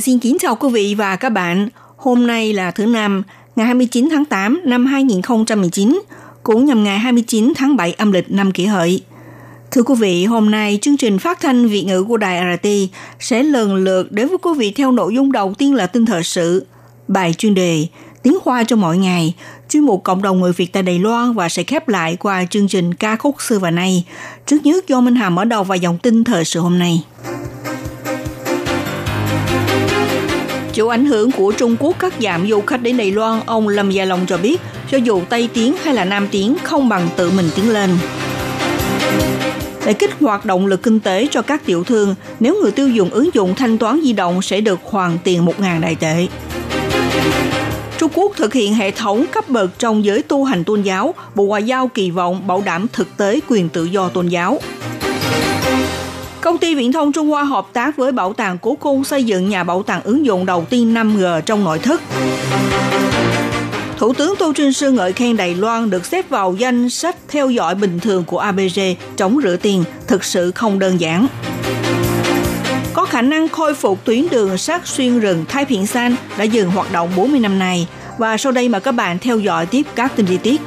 Xin kính chào quý vị và các bạn. Hôm nay là thứ năm, ngày 29 tháng 8 năm 2019, cũng nhằm ngày 29 tháng 7 âm lịch năm kỷ hợi. Thưa quý vị, hôm nay chương trình phát thanh Việt ngữ của Đài RT sẽ lần lượt đến với quý vị theo nội dung đầu tiên là tin thời sự, bài chuyên đề, tiếng hoa cho mỗi ngày, chuyên mục cộng đồng người Việt tại Đài Loan và sẽ khép lại qua chương trình ca khúc xưa và nay. Trước nhất do Minh Hà mở đầu và dòng tin thời sự hôm nay. Chịu ảnh hưởng của Trung Quốc cắt giảm du khách đến Đài Loan, ông Lâm Gia Long cho biết, cho dù Tây tiến hay là Nam tiến không bằng tự mình tiến lên. Để kích hoạt động lực kinh tế cho các tiểu thương, nếu người tiêu dùng ứng dụng thanh toán di động sẽ được hoàn tiền 1.000 đại tệ. Trung Quốc thực hiện hệ thống cấp bậc trong giới tu hành tôn giáo, Bộ Ngoại giao kỳ vọng bảo đảm thực tế quyền tự do tôn giáo. Công ty Viễn thông Trung Hoa hợp tác với Bảo tàng Cố Cung xây dựng nhà bảo tàng ứng dụng đầu tiên 5G trong nội thất. Thủ tướng Tô Trinh Sư ngợi khen Đài Loan được xếp vào danh sách theo dõi bình thường của ABG chống rửa tiền, thực sự không đơn giản. Có khả năng khôi phục tuyến đường sắt xuyên rừng Thái Phiện San đã dừng hoạt động 40 năm nay. Và sau đây mời các bạn theo dõi tiếp các tin chi tiết.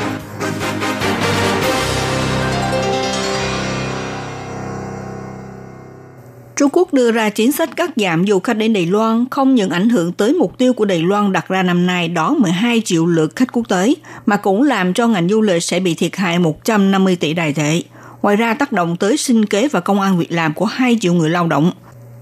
Trung Quốc đưa ra chính sách cắt giảm du khách đến Đài Loan không những ảnh hưởng tới mục tiêu của Đài Loan đặt ra năm nay đó 12 triệu lượt khách quốc tế, mà cũng làm cho ngành du lịch sẽ bị thiệt hại 150 tỷ đài tệ. Ngoài ra tác động tới sinh kế và công an việc làm của 2 triệu người lao động.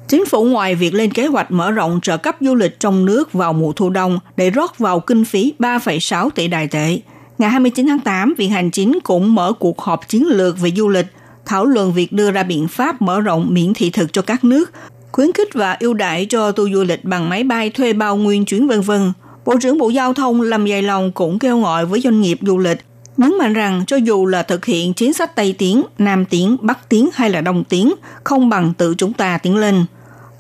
Chính phủ ngoài việc lên kế hoạch mở rộng trợ cấp du lịch trong nước vào mùa thu đông để rót vào kinh phí 3,6 tỷ đài tệ. Ngày 29 tháng 8, Viện Hành Chính cũng mở cuộc họp chiến lược về du lịch thảo luận việc đưa ra biện pháp mở rộng miễn thị thực cho các nước, khuyến khích và ưu đãi cho tour du lịch bằng máy bay thuê bao nguyên chuyến vân vân. Bộ trưởng Bộ Giao thông Lâm Dài Long cũng kêu gọi với doanh nghiệp du lịch nhấn mạnh rằng cho dù là thực hiện chính sách Tây tiến, Nam tiến, Bắc tiến hay là Đông tiến, không bằng tự chúng ta tiến lên.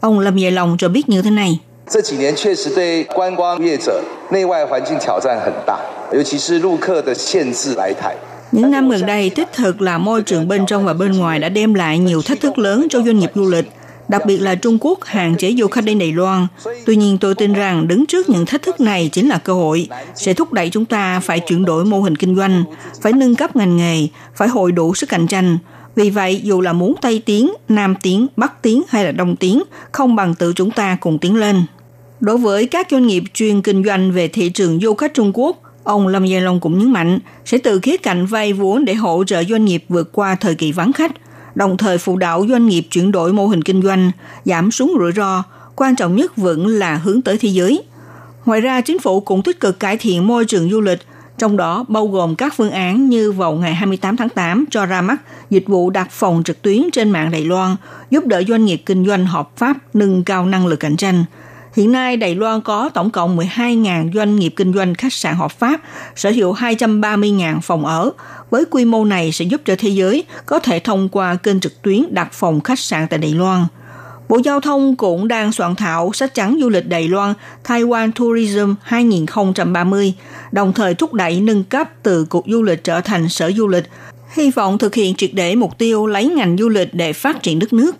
Ông Lâm Dài Long cho biết như thế này. 这几年确实对观光业者内外环境挑战很大，尤其是陆客的限制来台。 Những năm gần đây, đích thực là môi trường bên trong và bên ngoài đã đem lại nhiều thách thức lớn cho doanh nghiệp du lịch, đặc biệt là Trung Quốc hạn chế du khách đến Đài Loan. Tuy nhiên, tôi tin rằng đứng trước những thách thức này chính là cơ hội, sẽ thúc đẩy chúng ta phải chuyển đổi mô hình kinh doanh, phải nâng cấp ngành nghề, phải hội đủ sức cạnh tranh. Vì vậy, dù là muốn Tây tiến, Nam tiến, Bắc tiến hay là Đông tiến, không bằng tự chúng ta cùng tiến lên. Đối với các doanh nghiệp chuyên kinh doanh về thị trường du khách Trung Quốc, Ông Lâm Giang Long cũng nhấn mạnh sẽ từ khía cạnh vay vốn để hỗ trợ doanh nghiệp vượt qua thời kỳ vắng khách, đồng thời phụ đạo doanh nghiệp chuyển đổi mô hình kinh doanh, giảm xuống rủi ro, quan trọng nhất vẫn là hướng tới thế giới. Ngoài ra, chính phủ cũng tích cực cải thiện môi trường du lịch, trong đó bao gồm các phương án như vào ngày 28 tháng 8 cho ra mắt dịch vụ đặt phòng trực tuyến trên mạng Đài Loan, giúp đỡ doanh nghiệp kinh doanh hợp pháp nâng cao năng lực cạnh tranh – Hiện nay, Đài Loan có tổng cộng 12.000 doanh nghiệp kinh doanh khách sạn hợp pháp, sở hữu 230.000 phòng ở. Với quy mô này sẽ giúp cho thế giới có thể thông qua kênh trực tuyến đặt phòng khách sạn tại Đài Loan. Bộ Giao thông cũng đang soạn thảo sách trắng du lịch Đài Loan Taiwan Tourism 2030, đồng thời thúc đẩy nâng cấp từ Cục Du lịch trở thành Sở Du lịch, hy vọng thực hiện triệt để mục tiêu lấy ngành du lịch để phát triển đất nước.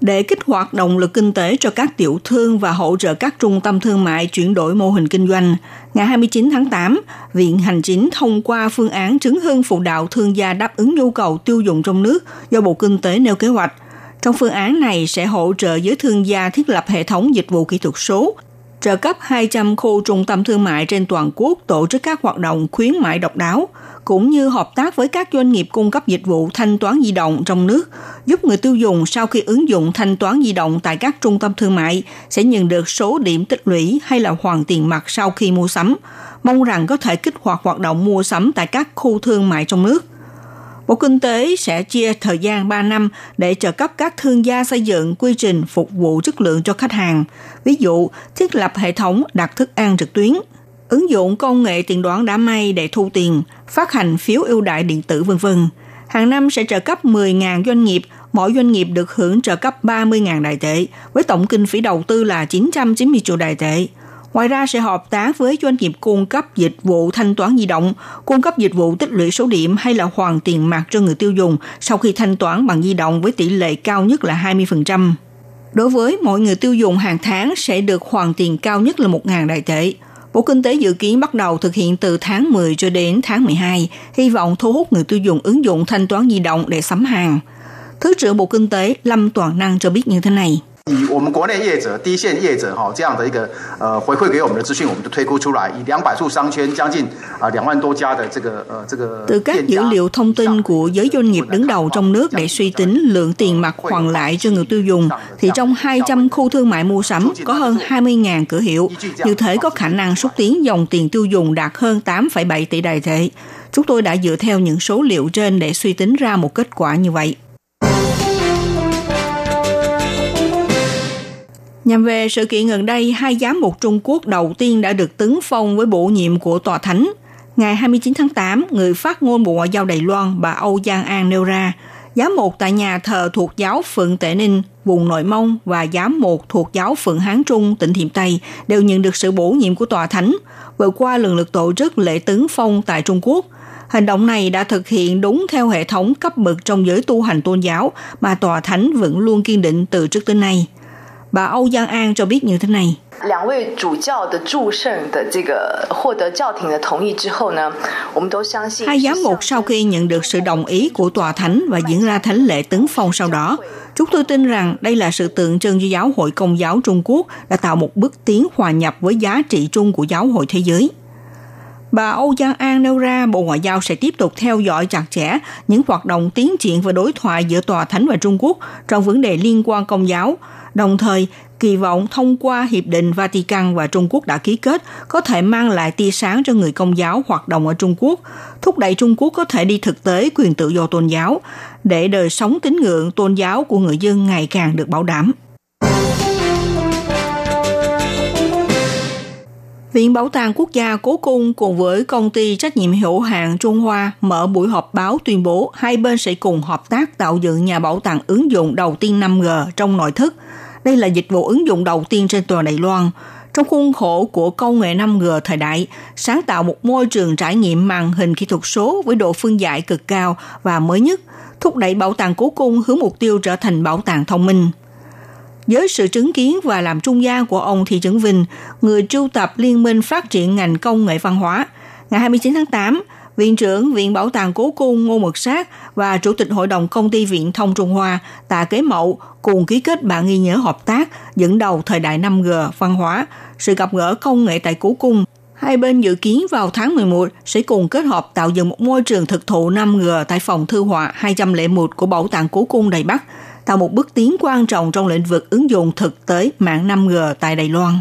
Để kích hoạt động lực kinh tế cho các tiểu thương và hỗ trợ các trung tâm thương mại chuyển đổi mô hình kinh doanh. Ngày 29 tháng 8, Viện Hành Chính thông qua phương án chứng hưng phụ đạo thương gia đáp ứng nhu cầu tiêu dùng trong nước do Bộ Kinh tế nêu kế hoạch. Trong phương án này sẽ hỗ trợ giới thương gia thiết lập hệ thống dịch vụ kỹ thuật số, trợ cấp 200 khu trung tâm thương mại trên toàn quốc tổ chức các hoạt động khuyến mại độc đáo, cũng như hợp tác với các doanh nghiệp cung cấp dịch vụ thanh toán di động trong nước, giúp người tiêu dùng sau khi ứng dụng thanh toán di động tại các trung tâm thương mại sẽ nhận được số điểm tích lũy hay là hoàn tiền mặt sau khi mua sắm, mong rằng có thể kích hoạt hoạt động mua sắm tại các khu thương mại trong nước. Bộ Kinh tế sẽ chia thời gian 3 năm để trợ cấp các thương gia xây dựng quy trình phục vụ chất lượng cho khách hàng. Ví dụ, thiết lập hệ thống đặt thức ăn trực tuyến, ứng dụng công nghệ tiền đoán đám mây để thu tiền, phát hành phiếu ưu đại điện tử v.v. Hàng năm sẽ trợ cấp 10.000 doanh nghiệp, mỗi doanh nghiệp được hưởng trợ cấp 30.000 đại tệ, với tổng kinh phí đầu tư là 990 triệu đại tệ. Ngoài ra sẽ hợp tác với doanh nghiệp cung cấp dịch vụ thanh toán di động, cung cấp dịch vụ tích lũy số điểm hay là hoàn tiền mặt cho người tiêu dùng sau khi thanh toán bằng di động với tỷ lệ cao nhất là 20%. Đối với mỗi người tiêu dùng hàng tháng sẽ được hoàn tiền cao nhất là 1.000 đại tệ. Bộ Kinh tế dự kiến bắt đầu thực hiện từ tháng 10 cho đến tháng 12, hy vọng thu hút người tiêu dùng ứng dụng thanh toán di động để sắm hàng. Thứ trưởng Bộ Kinh tế Lâm Toàn Năng cho biết như thế này. 以我们国内业者、第一线业者哈这样的一个呃回馈给我们的资讯，我们就推估出来，以两百处商圈将近啊两万多家的这个呃这个 từ các dữ liệu thông tin của giới doanh nghiệp đứng đầu trong nước để suy tính lượng tiền mặt hoàn lại cho người tiêu dùng, thì trong 200 khu thương mại mua sắm có hơn 20.000 cửa hiệu, như thế có khả năng xúc tiến dòng tiền tiêu dùng đạt hơn 8,7 tỷ đài tệ. Chúng tôi đã dựa theo những số liệu trên để suy tính ra một kết quả như vậy. Nhằm về sự kiện gần đây, hai giám mục Trung Quốc đầu tiên đã được tấn phong với bổ nhiệm của Tòa Thánh. Ngày 29 tháng 8, người phát ngôn Bộ Ngoại giao Đài Loan bà Âu Giang An nêu ra, giám mục tại nhà thờ thuộc giáo phận Tệ Ninh, vùng Nội Mông và giám mục thuộc giáo phận Hán Trung, tỉnh Thiểm Tây đều nhận được sự bổ nhiệm của Tòa Thánh, vừa qua lần lượt tổ chức lễ tấn phong tại Trung Quốc. Hành động này đã thực hiện đúng theo hệ thống cấp bậc trong giới tu hành tôn giáo mà Tòa Thánh vẫn luôn kiên định từ trước tới nay – Bà Âu Giang An cho biết như thế này. 两位主教的祝圣的这个获得教廷的同意之后呢，我们都相信 hai giám mục sau khi nhận được sự đồng ý của tòa thánh và diễn ra thánh lễ tấn phong sau đó, chúng tôi tin rằng đây là sự tượng trưng cho giáo hội công giáo Trung Quốc đã tạo một bước tiến hòa nhập với giá trị chung của giáo hội thế giới. Bà Âu Giang An nêu ra Bộ Ngoại giao sẽ tiếp tục theo dõi chặt chẽ những hoạt động tiến triển và đối thoại giữa Tòa Thánh và Trung Quốc trong vấn đề liên quan công giáo, đồng thời kỳ vọng thông qua Hiệp định Vatican và Trung Quốc đã ký kết có thể mang lại tia sáng cho người công giáo hoạt động ở Trung Quốc, thúc đẩy Trung Quốc có thể đi thực tế quyền tự do tôn giáo, để đời sống tín ngưỡng tôn giáo của người dân ngày càng được bảo đảm. Viện Bảo tàng Quốc gia Cố Cung cùng với công ty trách nhiệm hữu hạn Trung Hoa mở buổi họp báo tuyên bố hai bên sẽ cùng hợp tác tạo dựng nhà bảo tàng ứng dụng đầu tiên 5G trong nội thức. Đây là dịch vụ ứng dụng đầu tiên trên toàn Đài Loan. Trong khuôn khổ của công nghệ 5G thời đại, sáng tạo một môi trường trải nghiệm màn hình kỹ thuật số với độ phân giải cực cao và mới nhất, thúc đẩy bảo tàng cố cung hướng mục tiêu trở thành bảo tàng thông minh. Với sự chứng kiến và làm trung gian của ông Thị Trấn Vinh, người trưu tập Liên minh phát triển ngành công nghệ văn hóa, ngày 29 tháng 8, Viện trưởng Viện Bảo tàng Cố Cung Ngô Mực Sát và Chủ tịch Hội đồng Công ty Viện Thông Trung Hoa Tạ Kế Mậu cùng ký kết bản ghi nhớ hợp tác dẫn đầu thời đại 5G văn hóa, sự gặp gỡ công nghệ tại Cố Cung. Hai bên dự kiến vào tháng 11 sẽ cùng kết hợp tạo dựng một môi trường thực thụ 5G tại phòng thư họa 201 của Bảo tàng Cố Cung Đài Bắc – tạo một bước tiến quan trọng trong lĩnh vực ứng dụng thực tế mạng 5G tại Đài Loan.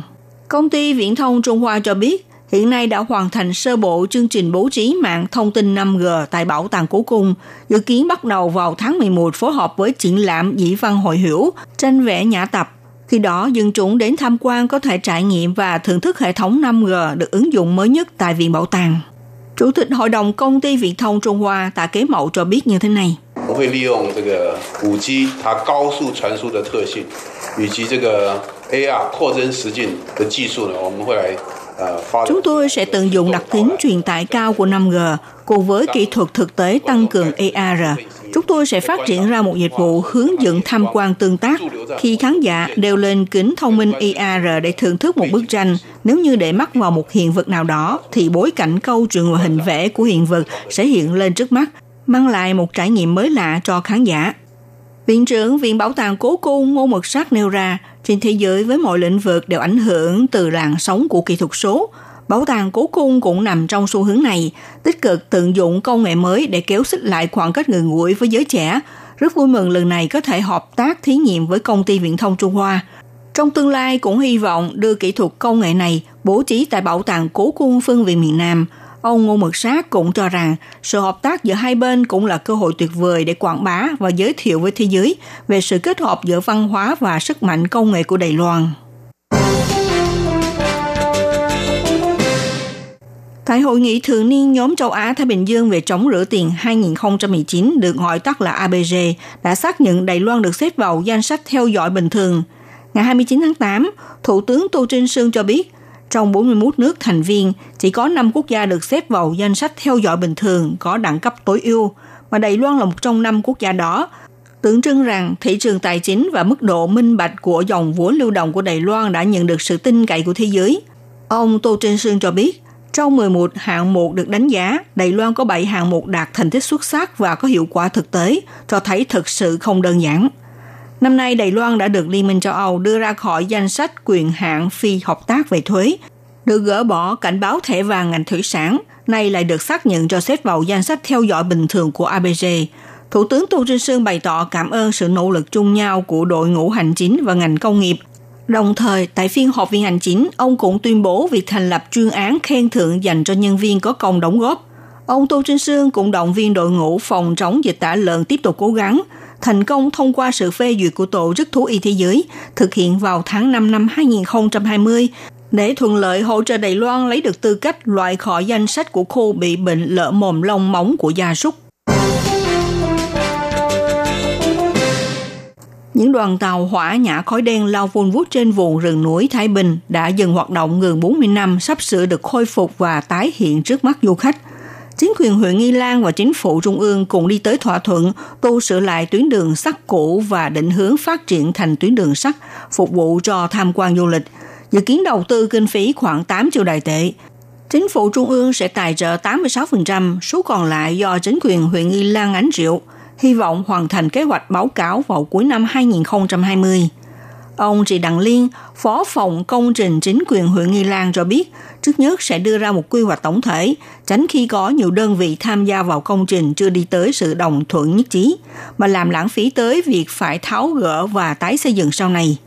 Công ty Viễn thông Trung Hoa cho biết, hiện nay đã hoàn thành sơ bộ chương trình bố trí mạng thông tin 5G tại Bảo tàng Cố Cung, dự kiến bắt đầu vào tháng 11 phối hợp với triển lãm dĩ văn hội hữu, tranh vẽ nhã tập. Khi đó, dân chúng đến tham quan có thể trải nghiệm và thưởng thức hệ thống 5G được ứng dụng mới nhất tại Viện Bảo tàng. Chủ tịch Hội đồng Công ty Viễn thông Trung Hoa Tạ Kế Mậu cho biết như thế này. 我们会利用这个五 G 它高速传输的特性，以及这个 AR 扩增实境的技术呢，我们会来 Chúng tôi sẽ tận dụng đặc tính truyền tải cao của 5G cùng với kỹ thuật thực tế tăng cường AR. Chúng tôi sẽ phát triển ra một dịch vụ hướng dẫn tham quan tương tác. Khi khán giả đeo lên kính thông minh AR để thưởng thức một bức tranh, nếu như để mắt vào một hiện vật nào đó, thì bối cảnh câu chuyện và hình vẽ của hiện vật sẽ hiện lên trước mắt mang lại một trải nghiệm mới lạ cho khán giả. Viện trưởng Viện Bảo tàng Cố Cung Ngô Mực Sắc nêu ra, trên thế giới với mọi lĩnh vực đều ảnh hưởng từ làn sóng của kỹ thuật số. Bảo tàng Cố Cung cũng nằm trong xu hướng này, tích cực tận dụng công nghệ mới để kéo xích lại khoảng cách gần gũi với giới trẻ. Rất vui mừng lần này có thể hợp tác thí nghiệm với công ty viễn thông Trung Hoa. Trong tương lai cũng hy vọng đưa kỹ thuật công nghệ này bố trí tại Bảo tàng Cố Cung phương viện miền Nam – Ông Ngô Mực Sát cũng cho rằng sự hợp tác giữa hai bên cũng là cơ hội tuyệt vời để quảng bá và giới thiệu với thế giới về sự kết hợp giữa văn hóa và sức mạnh công nghệ của Đài Loan. Tại hội nghị thường niên nhóm châu Á Thái Bình Dương về chống rửa tiền 2019 được gọi tắt là ABG đã xác nhận Đài Loan được xếp vào danh sách theo dõi bình thường. Ngày 29 tháng 8, Thủ tướng Tô Trinh Sương cho biết trong 41 nước thành viên, chỉ có 5 quốc gia được xếp vào danh sách theo dõi bình thường có đẳng cấp tối ưu, mà Đài Loan là một trong 5 quốc gia đó. Tượng trưng rằng thị trường tài chính và mức độ minh bạch của dòng vốn lưu động của Đài Loan đã nhận được sự tin cậy của thế giới. Ông Tô Trinh Sương cho biết, trong 11 hạng mục được đánh giá, Đài Loan có 7 hạng mục đạt thành tích xuất sắc và có hiệu quả thực tế, cho thấy thực sự không đơn giản. Năm nay, Đài Loan đã được Liên minh châu Âu đưa ra khỏi danh sách quyền hạn phi hợp tác về thuế, được gỡ bỏ cảnh báo thẻ vàng ngành thủy sản, nay lại được xác nhận cho xếp vào danh sách theo dõi bình thường của ABG. Thủ tướng Tô Trinh Sương bày tỏ cảm ơn sự nỗ lực chung nhau của đội ngũ hành chính và ngành công nghiệp. Đồng thời, tại phiên họp viên hành chính, ông cũng tuyên bố việc thành lập chuyên án khen thưởng dành cho nhân viên có công đóng góp. Ông Tô Trinh Sương cũng động viên đội ngũ phòng chống dịch tả lợn tiếp tục cố gắng, thành công thông qua sự phê duyệt của Tổ chức Thú Y Thế giới, thực hiện vào tháng 5 năm 2020 để thuận lợi hỗ trợ Đài Loan lấy được tư cách loại khỏi danh sách của khu bị bệnh lở mồm lông móng của gia súc. Những đoàn tàu hỏa nhả khói đen lao vun vút trên vùng rừng núi Thái Bình đã dừng hoạt động gần 40 năm sắp sửa được khôi phục và tái hiện trước mắt du khách – chính quyền huyện Nghi Lan và chính phủ trung ương cùng đi tới thỏa thuận tu sửa lại tuyến đường sắt cũ và định hướng phát triển thành tuyến đường sắt phục vụ cho tham quan du lịch. Dự kiến đầu tư kinh phí khoảng 8 triệu đài tệ. Chính phủ trung ương sẽ tài trợ 86%, số còn lại do chính quyền huyện Nghi Lan ánh rượu, hy vọng hoàn thành kế hoạch báo cáo vào cuối năm 2020. Ông Trị Đặng Liên, Phó phòng công trình chính quyền huyện Nghi Lan cho biết, trước nhất sẽ đưa ra một quy hoạch tổng thể, tránh khi có nhiều đơn vị tham gia vào công trình chưa đi tới sự đồng thuận nhất trí, mà làm lãng phí tới việc phải tháo gỡ và tái xây dựng sau này.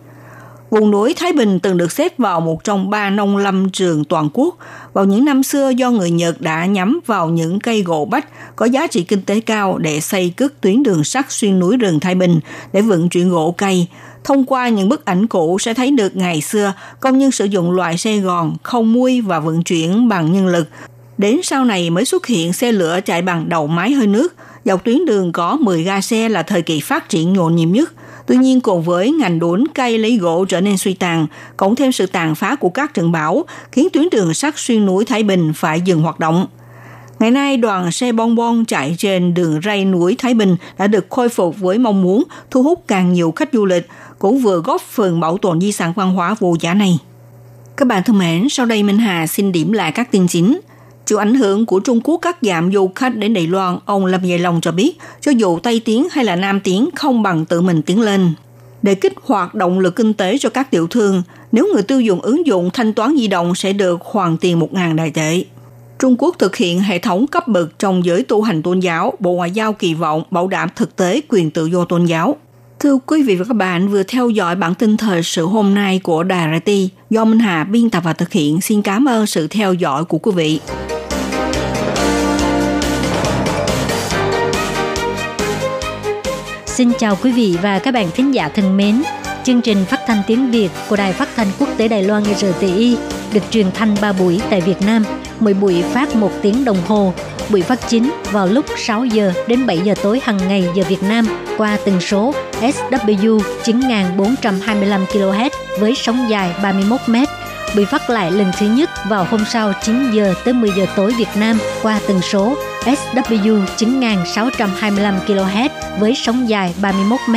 Vùng núi Thái Bình từng được xếp vào một trong ba nông lâm trường toàn quốc. Vào những năm xưa do người Nhật đã nhắm vào những cây gỗ bách có giá trị kinh tế cao để xây cất tuyến đường sắt xuyên núi rừng Thái Bình để vận chuyển gỗ cây, Thông qua những bức ảnh cũ sẽ thấy được ngày xưa công nhân sử dụng loại xe gòn, không mui và vận chuyển bằng nhân lực. Đến sau này mới xuất hiện xe lửa chạy bằng đầu máy hơi nước. Dọc tuyến đường có 10 ga xe là thời kỳ phát triển nhộn nhịp nhất. Tuy nhiên cùng với ngành đốn cây lấy gỗ trở nên suy tàn, cộng thêm sự tàn phá của các trận bão, khiến tuyến đường sắt xuyên núi Thái Bình phải dừng hoạt động. Ngày nay, đoàn xe bon bon chạy trên đường ray núi Thái Bình đã được khôi phục với mong muốn thu hút càng nhiều khách du lịch, cũng vừa góp phần bảo tồn di sản văn hóa vô giá này. Các bạn thân mến, sau đây Minh Hà xin điểm lại các tin chính. Chịu ảnh hưởng của Trung Quốc cắt giảm du khách đến Đài Loan, ông Lâm Dài Long cho biết, cho dù Tây Tiến hay là Nam Tiến không bằng tự mình tiến lên. Để kích hoạt động lực kinh tế cho các tiểu thương, nếu người tiêu dùng ứng dụng thanh toán di động sẽ được hoàn tiền 1.000 đại tệ. Trung Quốc thực hiện hệ thống cấp bậc trong giới tu hành tôn giáo, Bộ Ngoại giao kỳ vọng bảo đảm thực tế quyền tự do tôn giáo. Thưa quý vị và các bạn, vừa theo dõi bản tin thời sự hôm nay của Đài RT do Minh Hà biên tập và thực hiện. Xin cảm ơn sự theo dõi của quý vị. Xin chào quý vị và các bạn thính giả thân mến. Chương trình phát thanh tiếng Việt của Đài Phát thanh Quốc tế Đài Loan RTI được truyền thanh 3 buổi tại Việt Nam, mỗi buổi phát 1 tiếng đồng hồ buổi phát chính vào lúc 6 giờ đến 7 giờ tối hàng ngày giờ Việt Nam qua tần số SW 9425 kHz với sóng dài 31 m. Buổi phát lại lần thứ nhất vào hôm sau 9 giờ tới 10 giờ tối Việt Nam qua tần số SW 9625 kHz với sóng dài 31 m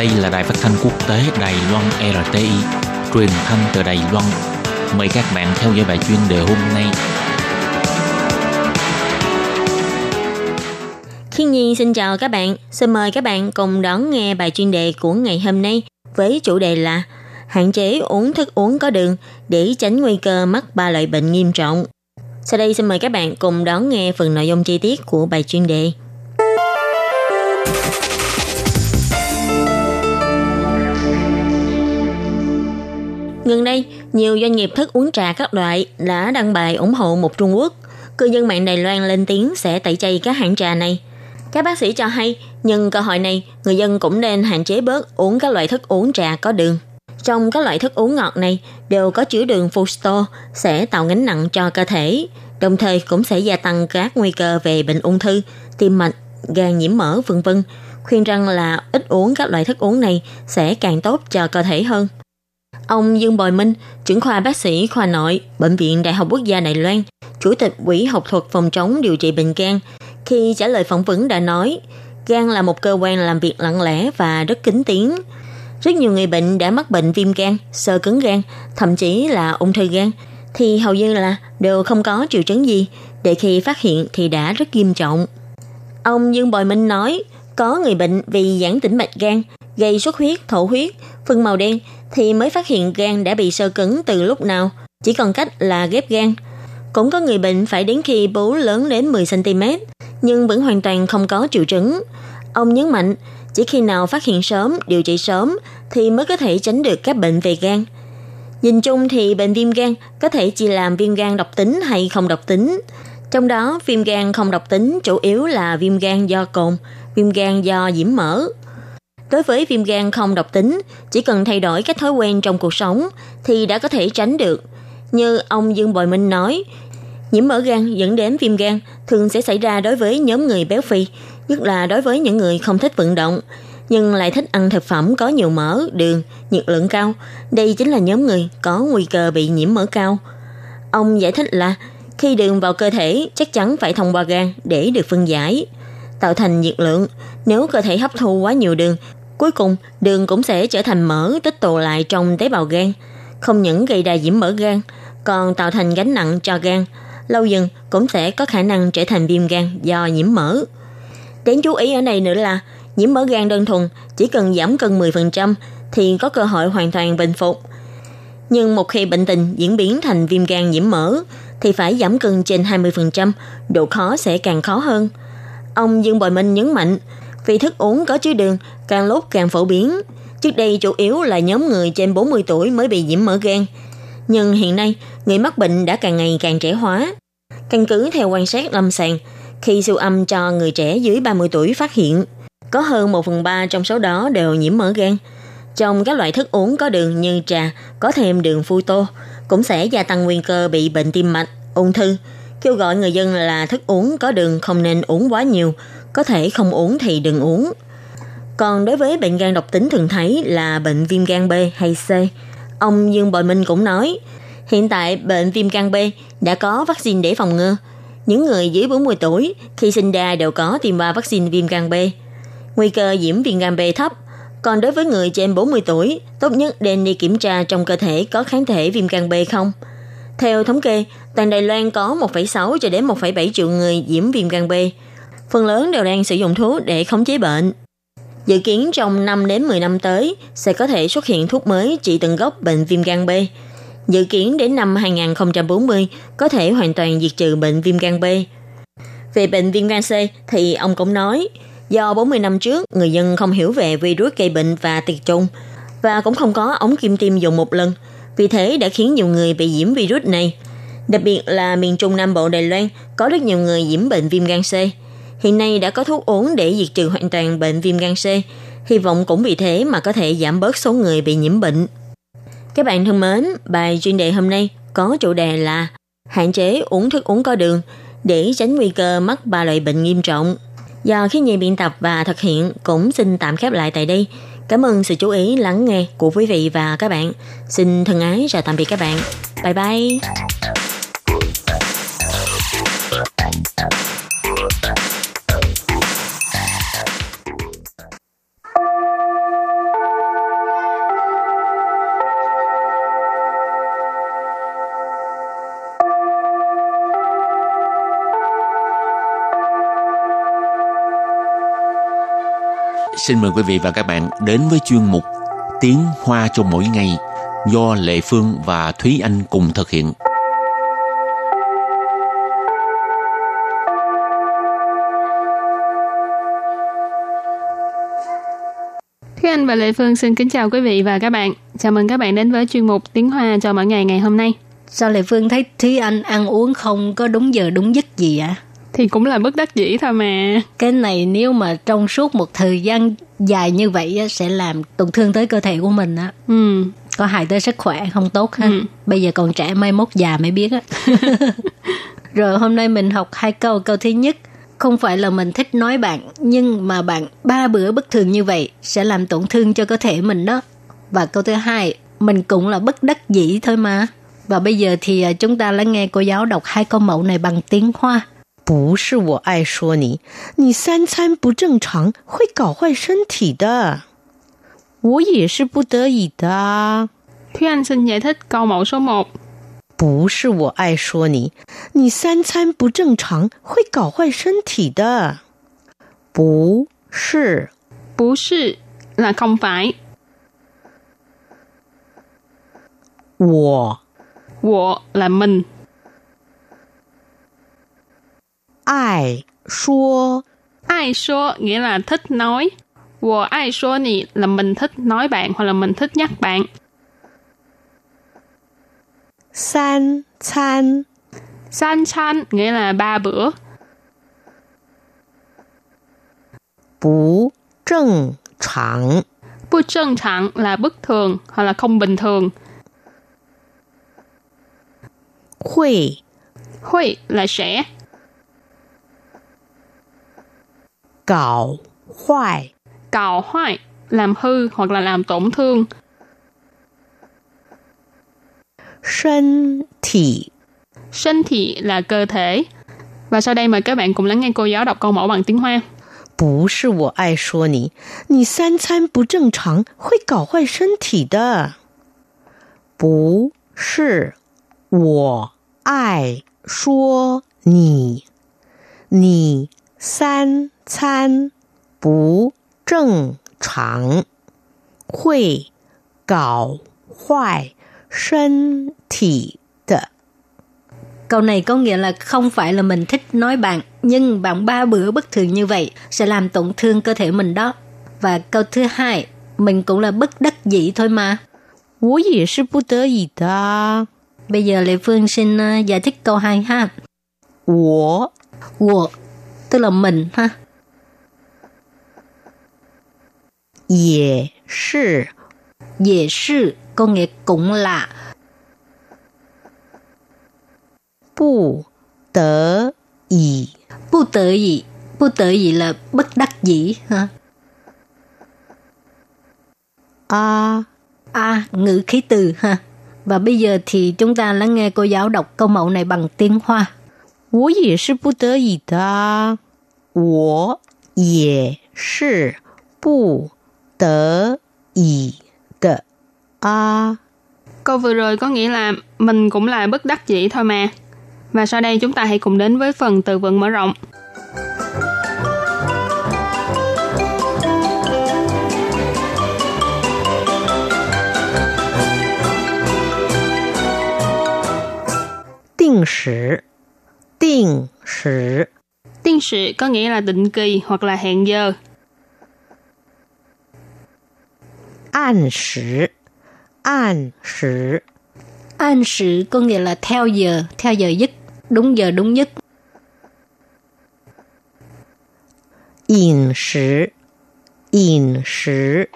Đây là đài phát thanh quốc tế Đài Loan RTI, truyền thanh từ Đài Loan. Mời các bạn theo dõi bài chuyên đề hôm nay. Thiên Nhi xin chào các bạn. Xin mời các bạn cùng đón nghe bài chuyên đề của ngày hôm nay với chủ đề là hạn chế uống thức uống có đường để tránh nguy cơ mắc ba loại bệnh nghiêm trọng. Sau đây xin mời các bạn cùng đón nghe phần nội dung chi tiết của bài chuyên đề. Gần đây, nhiều doanh nghiệp thức uống trà các loại đã đăng bài ủng hộ một Trung Quốc. Cư dân mạng Đài Loan lên tiếng sẽ tẩy chay các hãng trà này. Các bác sĩ cho hay, nhân cơ hội này, người dân cũng nên hạn chế bớt uống các loại thức uống trà có đường. Trong các loại thức uống ngọt này đều có chứa đường fructose sẽ tạo gánh nặng cho cơ thể, đồng thời cũng sẽ gia tăng các nguy cơ về bệnh ung thư, tim mạch, gan nhiễm mỡ vân vân. Khuyên rằng là ít uống các loại thức uống này sẽ càng tốt cho cơ thể hơn. Ông Dương Bồi Minh, trưởng khoa bác sĩ khoa nội, Bệnh viện Đại học Quốc gia Đài Loan, Chủ tịch Quỹ học thuật phòng chống điều trị bệnh gan, khi trả lời phỏng vấn đã nói, gan là một cơ quan làm việc lặng lẽ và rất kín tiếng. Rất nhiều người bệnh đã mắc bệnh viêm gan, sơ cứng gan, thậm chí là ung thư gan, thì hầu như là đều không có triệu chứng gì, để khi phát hiện thì đã rất nghiêm trọng. Ông Dương Bồi Minh nói, có người bệnh vì giãn tĩnh mạch gan, gây xuất huyết, thổ huyết, phân màu đen thì mới phát hiện gan đã bị sơ cứng từ lúc nào, chỉ còn cách là ghép gan. Cũng có người bệnh phải đến khi bú lớn đến 10cm, nhưng vẫn hoàn toàn không có triệu chứng. Ông nhấn mạnh, chỉ khi nào phát hiện sớm, điều trị sớm thì mới có thể tránh được các bệnh về gan. Nhìn chung thì bệnh viêm gan có thể chỉ làm viêm gan độc tính hay không độc tính. Trong đó, viêm gan không độc tính chủ yếu là viêm gan do cồn, viêm gan do nhiễm mỡ. Đối với viêm gan không độc tính, chỉ cần thay đổi các thói quen trong cuộc sống thì đã có thể tránh được. Như ông Dương Bội Minh nói, nhiễm mỡ gan dẫn đến viêm gan thường sẽ xảy ra đối với nhóm người béo phì, nhất là đối với những người không thích vận động, nhưng lại thích ăn thực phẩm có nhiều mỡ, đường, nhiệt lượng cao. Đây chính là nhóm người có nguy cơ bị nhiễm mỡ cao. Ông giải thích là khi đường vào cơ thể chắc chắn phải thông qua gan để được phân giải, tạo thành nhiệt lượng. Nếu cơ thể hấp thu quá nhiều đường, cuối cùng đường cũng sẽ trở thành mỡ tích tụ lại trong tế bào gan, không những gây đa nhiễm mỡ gan, còn tạo thành gánh nặng cho gan. Lâu dần cũng sẽ có khả năng trở thành viêm gan do nhiễm mỡ. Đáng chú ý ở đây nữa là nhiễm mỡ gan đơn thuần chỉ cần giảm cân 10% thì có cơ hội hoàn toàn bình phục. Nhưng một khi bệnh tình diễn biến thành viêm gan nhiễm mỡ thì phải giảm cân trên 20%, độ khó sẽ càng khó hơn. Ông Dương Bồi Minh nhấn mạnh, vì thức uống có chứa đường càng lúc càng phổ biến. Trước đây chủ yếu là nhóm người trên 40 tuổi mới bị nhiễm mỡ gan. Nhưng hiện nay, người mắc bệnh đã càng ngày càng trẻ hóa. Căn cứ theo quan sát lâm sàng, khi siêu âm cho người trẻ dưới 30 tuổi phát hiện, có hơn 1 phần 3 trong số đó đều nhiễm mỡ gan. Trong các loại thức uống có đường như trà, có thêm đường tô cũng sẽ gia tăng nguy cơ bị bệnh tim mạch, ung thư. Kêu gọi người dân là thức uống có đường không nên uống quá nhiều, có thể không uống thì đừng uống. Còn đối với bệnh gan độc tính thường thấy là bệnh viêm gan B hay C, ông Dương Bội Minh cũng nói, hiện tại bệnh viêm gan B đã có vaccine để phòng ngừa. Những người dưới 40 tuổi khi sinh ra đều có tiêm ba vaccine viêm gan B. Nguy cơ nhiễm viêm gan B thấp, còn đối với người trên 40 tuổi, tốt nhất nên đi kiểm tra trong cơ thể có kháng thể viêm gan B không. Theo thống kê, toàn Đài Loan có 1,6 cho đến 1,7 triệu người nhiễm viêm gan B. Phần lớn đều đang sử dụng thuốc để khống chế bệnh. Dự kiến trong 5 đến 10 năm tới sẽ có thể xuất hiện thuốc mới trị tận gốc bệnh viêm gan B. Dự kiến đến năm 2040 có thể hoàn toàn diệt trừ bệnh viêm gan B. Về bệnh viêm gan C thì ông cũng nói, do 40 năm trước người dân không hiểu về virus gây bệnh và tiệt trùng và cũng không có ống kim tiêm dùng một lần, vì thế đã khiến nhiều người bị nhiễm virus này. Đặc biệt là miền Trung Nam Bộ Đài Loan có rất nhiều người nhiễm bệnh viêm gan C. Hiện nay đã có thuốc uống để diệt trừ hoàn toàn bệnh viêm gan C. Hy vọng cũng vì thế mà có thể giảm bớt số người bị nhiễm bệnh. Các bạn thân mến, bài chuyên đề hôm nay có chủ đề là hạn chế uống thức uống có đường để tránh nguy cơ mắc ba loại bệnh nghiêm trọng. Do khi nhi biên tập và thực hiện cũng xin tạm khép lại tại đây. Cảm ơn sự chú ý lắng nghe của quý vị và các bạn. Xin thân ái chào tạm biệt các bạn. Bye bye. Xin mời quý vị và các bạn đến với chuyên mục Tiếng Hoa cho mỗi ngày do Lệ Phương và Thúy Anh cùng thực hiện. Thúy Anh và Lệ Phương xin kính chào quý vị và các bạn. Chào mừng các bạn đến với chuyên mục Tiếng Hoa cho mỗi ngày ngày hôm nay. Sao Lệ Phương thấy Thúy Anh ăn uống không có đúng giờ đúng giấc gì ạ? À? Thì cũng là bất đắc dĩ thôi mà. Cái này nếu mà trong suốt một thời gian dài như vậy sẽ làm tổn thương tới cơ thể của mình á. Ừ. Có hại tới sức khỏe không tốt ha. Ừ. Bây giờ còn trẻ mai mốt già mới biết á. Rồi hôm nay mình học hai câu. Câu thứ nhất, không phải là mình thích nói bạn, nhưng mà bạn ba bữa bất thường như vậy sẽ làm tổn thương cho cơ thể mình đó. Và câu thứ hai, mình cũng là bất đắc dĩ thôi mà. Và bây giờ thì à, chúng ta lắng nghe cô giáo đọc hai câu mẫu này bằng tiếng Hoa. 不是我爱说你，你三餐不正常会搞坏身体的。我也是不得已的啊。Anh xin giải thích câu mẫu số 1. 不是我爱说你，你三餐不正常会搞坏身体的。不是，不是 là không phải. 我，我 là mình. ai 说 ai số nghĩa là thích nói. Wo ai số nì là mình thích nói bạn hoặc là mình thích nhắc bạn. San chan San chan nghĩa là ba bữa. Bú trần chẳng Bú trần chẳng là bất thường hoặc là không bình thường. Hui Hui là sẽ 搞坏 Cào hoại làm hư hoặc là làm tổn thương. 身体。 身thị là cơ thể. Và sau đây mời các bạn cùng lắng nghe cô giáo đọc câu mẫu bằng tiếng Hoa. 不是我爱说你，你三餐不正常会搞坏身体的。不是我爱说你，你三 餐不正常会搞坏身体的。 Câu này có nghĩa là không phải là mình thích nói bạn, nhưng bạn ba bữa bất thường như vậy sẽ làm tổn thương cơ thể mình đó. Và câu thứ hai, mình cũng là bất đắc dĩ thôi mà. 我也是不得已的啊。 Bây giờ Lê Phương xin uh, giải thích câu hai ha. 我 Wo, tức là mình ha. 也是 Dễ sư, có nghĩa cũng là 不得已 bu tự gì. Bu tự gì là bất đắc dĩ ha. 啊 À, ngữ khí từ ha. Và bây giờ thì chúng ta lắng nghe cô giáo đọc câu mẫu này bằng tiếng Hoa. 我也是不得已的啊，我也是不 得已的啊。 Câu vừa rồi có nghĩa là mình cũng là bất đắc dĩ thôi mà. Và sau đây chúng ta hãy cùng đến với phần từ vựng mở rộng. Định时，定时， Tiên sự có nghĩa là định kỳ hoặc là hẹn giờ. 按时，按时， An sự có nghĩa là theo giờ, theo giờ giấc, đúng giờ đúng giấc. 饮食，饮食，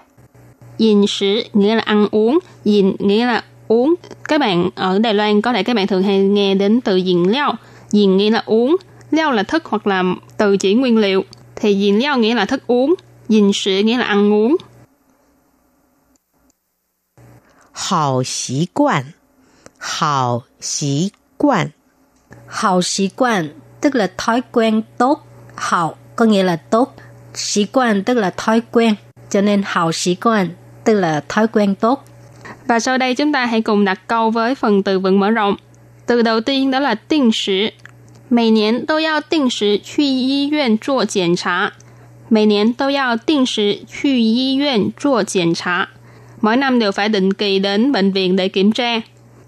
Dìn sử nghĩa là ăn uống, dìn nghĩa là uống. Các bạn ở Đài Loan có thể các bạn thường hay nghe đến từ dìn liao. Dìn nghĩa là uống, liao là thức hoặc là từ chỉ nguyên liệu. Thì dìn liao nghĩa là thức uống, dìn sử nghĩa là ăn uống. 好习惯，好习惯， Hào sĩ quan tức là thói quen tốt. Hào có nghĩa là tốt. Sĩ quan tức là thói quen. Cho nên hào sĩ quan tức là thói quen tốt. Và sau đây chúng ta hãy cùng đặt câu với phần từ vựng mở rộng. Từ đầu tiên đó là 定时，每年都要定时去医院做检查， 每年都要定时去医院做检查。 Mỗi năm đều phải định kỳ đến bệnh viện để kiểm tra.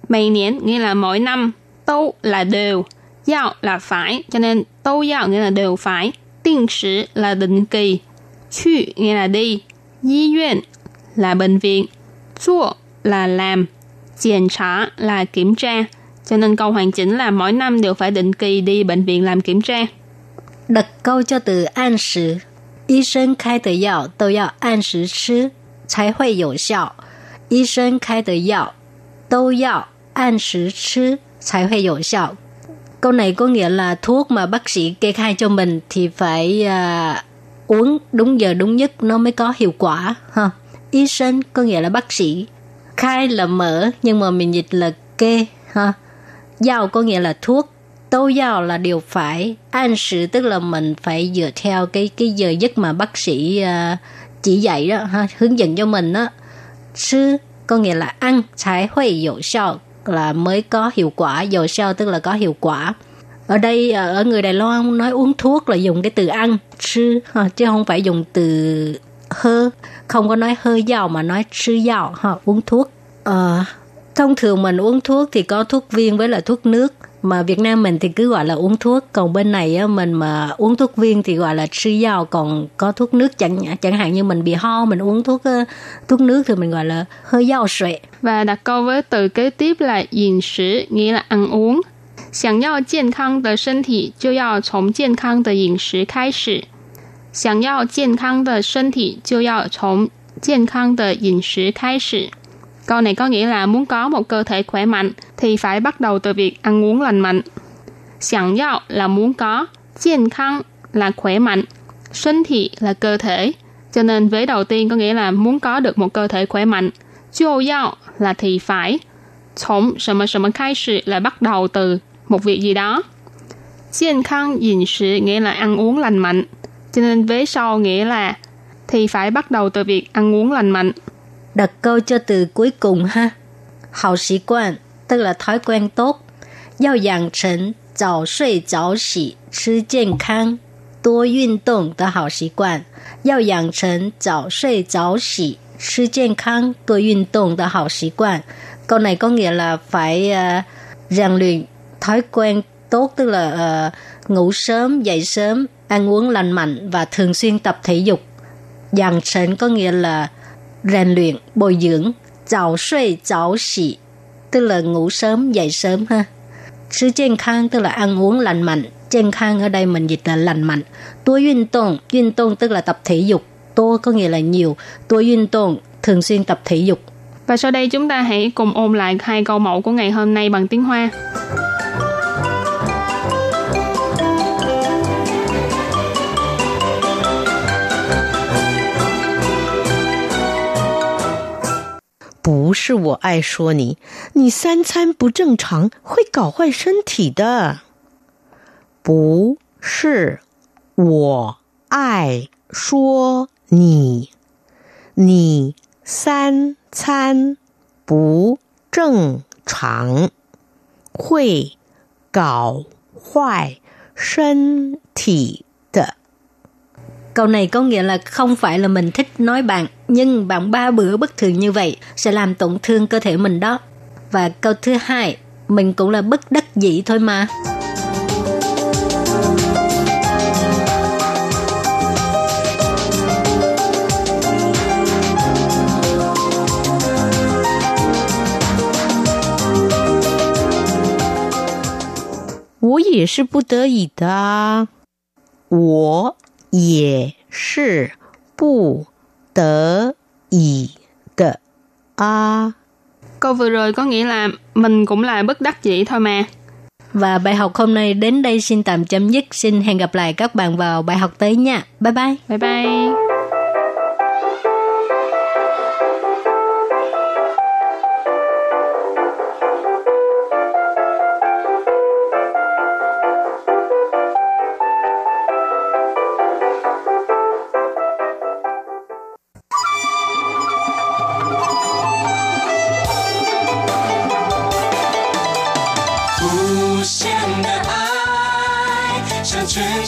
mày niên nghĩa là mỗi năm, tâu là đều, giao là phải, cho nên tâu giao nghĩa là đều phải, định sử là định kỳ, Chu nghĩa là đi, y viện là bệnh viện, Chua là làm, kiểm tra là kiểm tra. Cho nên câu hoàn chỉnh là mỗi năm đều phải định kỳ đi bệnh viện làm kiểm tra. Đặt câu cho từ an sử. Y sinh khai tờ dạo, đều yào an sử chứ. 才会有效。医生开的药都要按时吃才会有效。Câu này có nghĩa là thuốc mà bác sĩ kê khai cho mình thì phải uh, uống đúng giờ đúng giấc nó mới có hiệu quả ha. Y sinh có nghĩa là bác sĩ, khai là mở nhưng mà mình dịch là kê ha. Giao có nghĩa là thuốc, tâu giao là điều phải, an sự tức là mình phải dựa theo cái cái giờ giấc mà bác sĩ uh, chỉ dạy đó ha, hướng dẫn cho mình đó. Sư có nghĩa là ăn trái huệ là mới có hiệu quả, hiệu 效 tức là có hiệu quả. Ở đây ờ, ở người Đài Loan nói uống thuốc là dùng cái từ ăn, sư ha, chứ không phải dùng từ hơ, không có nói hơi dầu mà nói sư dầu ha, uống thuốc. À, thông thường mình uống thuốc thì có thuốc viên với là thuốc nước mà Việt Nam mình thì cứ gọi là uống thuốc còn bên này á, mình mà uống thuốc viên thì gọi là sư dao còn có thuốc nước chẳng chẳng hạn như mình bị ho mình uống thuốc thuốc nước thì mình gọi là hơi dao sệ và đặt câu với từ kế tiếp là 饮食 nghĩa là ăn uống 想要健康的身体，就要从健康的饮食开始。想要健康的身体，就要从健康的饮食开始。 Câu này có nghĩa là muốn có một cơ thể khỏe mạnh thì phải bắt đầu từ việc ăn uống lành mạnh. Sẵn giao là muốn có, chiên khăn là khỏe mạnh, sinh thị là cơ thể. Cho nên vế đầu tiên có nghĩa là muốn có được một cơ thể khỏe mạnh. Chiêu giao là thì phải. Chống sầm sầm khai sự là bắt đầu từ một việc gì đó. Chiên khăn dịnh sự nghĩa là ăn uống lành mạnh. Cho nên vế sau nghĩa là thì phải bắt đầu từ việc ăn uống lành mạnh đặt câu cho từ cuối cùng ha. Hào sĩ quan, tức là thói quen tốt. Yào养成早睡早起、吃健康、多运动的好习惯。要养成早睡早起、吃健康、多运动的好习惯. Câu này có nghĩa là phải uh, rèn luyện thói quen tốt tức là uh, ngủ sớm, dậy sớm, ăn uống lành mạnh và thường xuyên tập thể dục. Dàn sệnh có nghĩa là rèn luyện, bồi dưỡng,早睡早起, tức là ngủ sớm, dậy sớm ha. Sư健康 tức là ăn uống lành mạnh,健康ở đây mình dịch là lành mạnh. Tua运动,运动tức là tập thể dục, tô có nghĩa là nhiều, tua 运动 thường xuyên tập thể dục. Và sau đây chúng ta hãy cùng ôn lại hai câu mẫu của ngày hôm nay bằng tiếng Hoa. 不是我爱说你，你三餐不正常会搞坏身体的。不是我爱说你，你三餐不正常会搞坏身体 Câu này có nghĩa là không phải là mình thích nói bạn, nhưng bạn ba bữa bất thường như vậy sẽ làm tổn thương cơ thể mình đó. Và câu thứ hai, mình cũng là bất đắc dĩ thôi mà. Tôi 也是不得已的啊，我 也是不得已的啊。Câu vừa rồi có nghĩa là mình cũng là bất đắc dĩ thôi mà. Và bài học hôm nay đến đây xin tạm chấm dứt. Xin hẹn gặp lại các bạn vào bài học tới nha. Bye bye. Bye bye.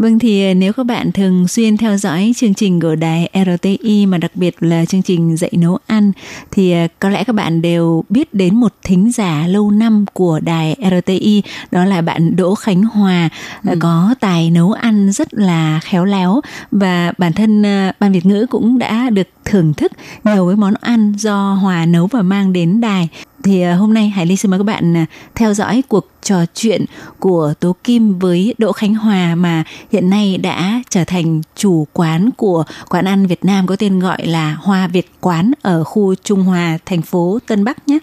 Vâng thì nếu các bạn thường xuyên theo dõi chương trình của đài RTI mà đặc biệt là chương trình dạy nấu ăn thì à, có lẽ các bạn đều biết đến một thính giả lâu năm của đài RTI đó là bạn Đỗ Khánh Hòa ừ. có tài nấu ăn rất là khéo léo và bản thân ban Việt ngữ cũng đã được thưởng thức nhiều cái món ăn do Hòa nấu và mang đến đài thì à, hôm nay Hải Ly xin mời các bạn à, theo dõi cuộc trò chuyện của Tố Kim với Đỗ Khánh Hòa mà hiện nay đã trở thành chủ quán của quán ăn Việt Nam có tên gọi là Hoa Việt Quán ở khu Trung Hòa, thành phố Tân Bắc nhé.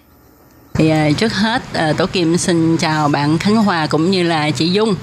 Thì à, trước hết Tố Kim xin chào bạn Khánh Hòa cũng như là chị Dung.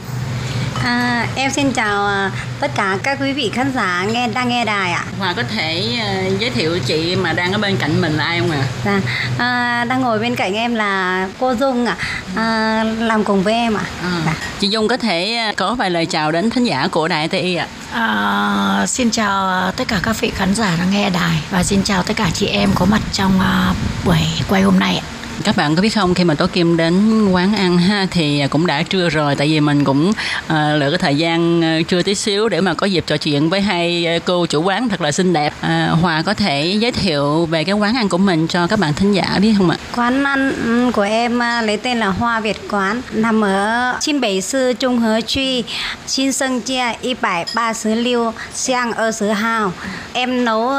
À, em xin chào à, tất cả các quý vị khán giả nghe đang nghe đài ạ. Hòa có thể uh, giới thiệu chị mà đang ở bên cạnh mình là ai không ạ? À? À, đang ngồi bên cạnh em là cô Dung ạ, à, làm cùng với em ạ. À. À. Chị Dung có thể có vài lời chào đến khán giả của đài TI ạ. À, xin chào tất cả các vị khán giả đang nghe đài và xin chào tất cả chị em có mặt trong uh, buổi quay hôm nay ạ các bạn có biết không khi mà tố kim đến quán ăn ha thì cũng đã trưa rồi. Tại vì mình cũng uh, lựa cái thời gian ờ, trưa tí xíu để mà có dịp trò chuyện với hai ờ, cô chủ quán thật là xinh đẹp. Uh, hòa có thể giới thiệu về cái quán ăn của mình cho các bạn thính giả biết không ạ? Quán ăn của em lấy tên là hoa việt quán nằm ở Chín Bảy Sư Trung Hứa Truy Xin Sơn Chia Y Bảy Ba Sứ Liêu Xiang ở Sứ Hào. Em nấu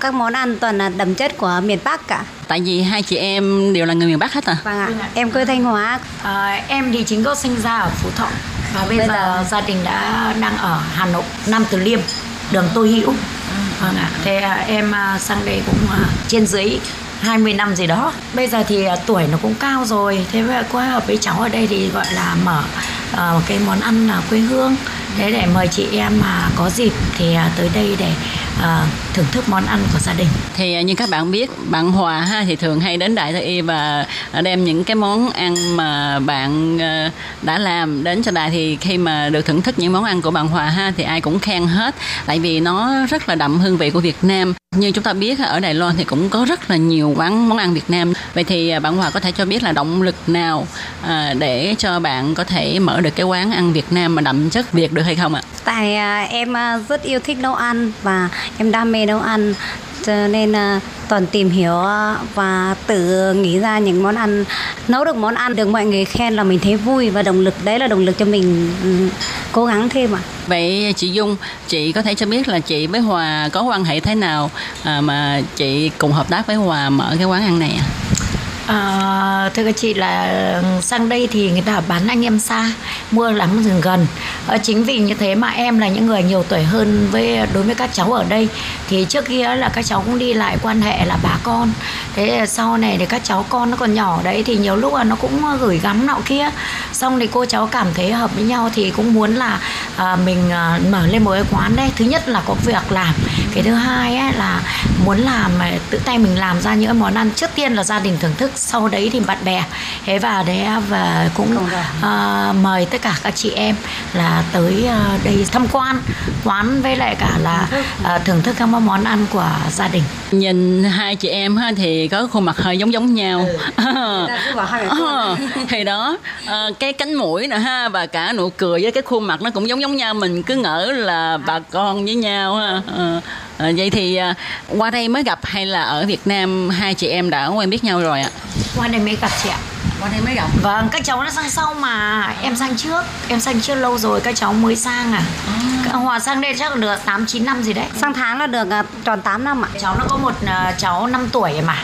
các món ăn toàn là đậm chất của miền Bắc cả tại vì hai chị em đều là người miền Bắc hết à? Vâng ạ, em quê Thanh Hóa. À, em thì chính gốc sinh ra ở Phú Thọ và bây, bây giờ, giờ gia đình đã đang ở Hà Nội, Nam Từ Liêm, đường Tô Hữu. Vâng ạ, thế à, em à, sang đây cũng à, trên dưới 20 năm gì đó bây giờ thì tuổi nó cũng cao rồi thế vậy qua hợp với cháu ở đây thì gọi là mở uh, cái món ăn là quê hương thế để mời chị em mà có dịp thì à, tới đây để uh, thưởng thức món ăn của gia đình. Thì à, như các bạn biết bạn Hòa ha thì thường hay đến Đại Tây Y và đem những cái món ăn mà bạn đã làm đến cho Đại thì khi mà được thưởng thức những món ăn của bạn Hòa ha thì ai cũng khen hết. Tại vì nó rất là đậm hương vị của Việt Nam. Như chúng ta biết ở Đài Loan thì cũng có rất là nhiều quán món ăn Việt Nam. Vậy thì bạn Hòa có thể cho biết là động lực nào để cho bạn có thể mở được cái quán ăn Việt Nam mà đậm chất Việt được hay không ạ? Tại à, em à, rất yêu thích nấu ăn và em đam mê nấu ăn cho nên uh, toàn tìm hiểu và tự nghĩ ra những món ăn nấu được món ăn được mọi người khen là mình thấy vui và động lực đấy là động lực cho mình um, cố gắng thêm ạ. À. Vậy chị Dung, chị có thể cho biết là chị với Hòa có quan hệ thế nào à, mà chị cùng hợp tác với Hòa mở cái quán ăn này ạ? À? À, thưa các chị là ừ, sang đây thì người ta bán anh em xa mua lắm rừng gần. À, chính vì như thế mà em là những người nhiều tuổi hơn với đối với các cháu ở đây. Thì trước kia là các cháu cũng đi lại quan hệ là bà con. Thế sau này thì các cháu con nó còn nhỏ đấy thì nhiều lúc là nó cũng gửi gắm nọ kia. Xong thì cô cháu cảm thấy hợp với nhau thì cũng muốn là à, mình à, mở lên một cái quán đây thứ nhất là có việc làm. Cái thứ hai ấy là muốn làm tự tay mình làm ra những món ăn. Trước tiên là gia đình thưởng thức sau đấy thì bạn bè. Thế và đấy và cũng uh, mời tất cả các chị em là tới uh, đây tham quan quán với lại cả là uh, thưởng thức các món ăn của gia đình. Nhìn hai chị em ha thì có khuôn mặt hơi giống giống nhau. Ừ. thì đó uh, cái cánh mũi nè ha và cả nụ cười với cái khuôn mặt nó cũng giống giống nhau. Mình cứ ngỡ là bà con với nhau ha. Uh, vậy thì à, qua đây mới gặp hay là ở Việt Nam hai chị em đã quen biết nhau rồi ạ? Qua đây mới gặp chị ạ. qua đây mới gặp vâng các cháu nó sang sau mà. Em sang trước em sang trước lâu rồi các cháu mới sang à. Hòa sang đây chắc được tám chín năm gì đấy. Sang tháng là được à, tròn 8 năm ạ. Cháu nó có một à, cháu 5 tuổi mà.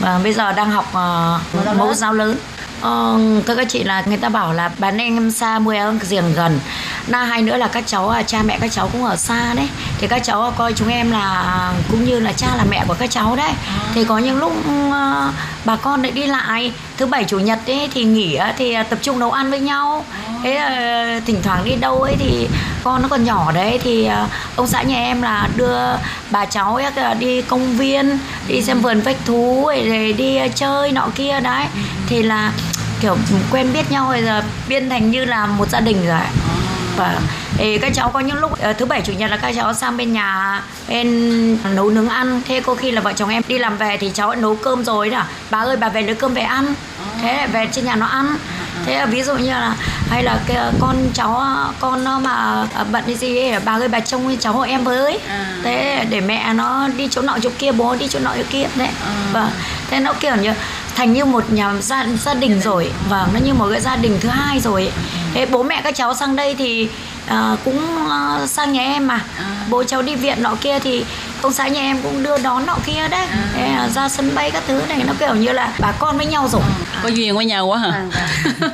Và bây giờ đang học uh, mẫu giáo lớn Ờ, các các chị là người ta bảo là bán anh em xa mua em giềng gần. Na hai nữa là các cháu à, cha mẹ các cháu cũng ở xa đấy. Thì các cháu à, coi chúng em là cũng như là cha là mẹ của các cháu đấy. Thì có những lúc ừ, à, bà con lại đi lại. Thứ bảy chủ nhật ấy thì nghỉ à, thì tập trung nấu ăn với nhau. Thế thỉnh thoảng đi đâu ấy thì con nó còn nhỏ đấy thì ông xã nhà em là đưa bà cháu ấy đi công viên đi xem vườn vách thú rồi đi chơi nọ kia đấy. Thì là kiểu quen biết nhau rồi giờ biên thành như là một gia đình rồi và thì các cháu có những lúc ờ, thứ bảy chủ nhật là các cháu sang bên nhà bên nấu nướng ăn. Thế có khi là vợ chồng em đi làm về thì cháu đã nấu cơm rồi đó. Bà ơi bà về lấy cơm về ăn. Thế lại về trên nhà nó ăn. Thế là ví dụ như là hay là cái con cháu con nó mà bận cái gì ấy, bà ơi bà trông cháu hộ em với. Thế để mẹ nó đi chỗ nọ chỗ kia bố đi chỗ nọ chỗ kia. Đấy. Và thế nó kiểu như thành như một nhà gia gia đình rồi. Và nó như một cái gia đình thứ hai rồi. Thế bố mẹ các cháu sang đây thì à, cũng à, sang nhà em mà. Bố cháu đi viện nọ kia thì ông xã nhà em cũng đưa đón nọ kia đấy. Thế, à, ra sân bay các thứ này nó kiểu như là bà con với nhau rồi. Có duyên với nhau quá hả?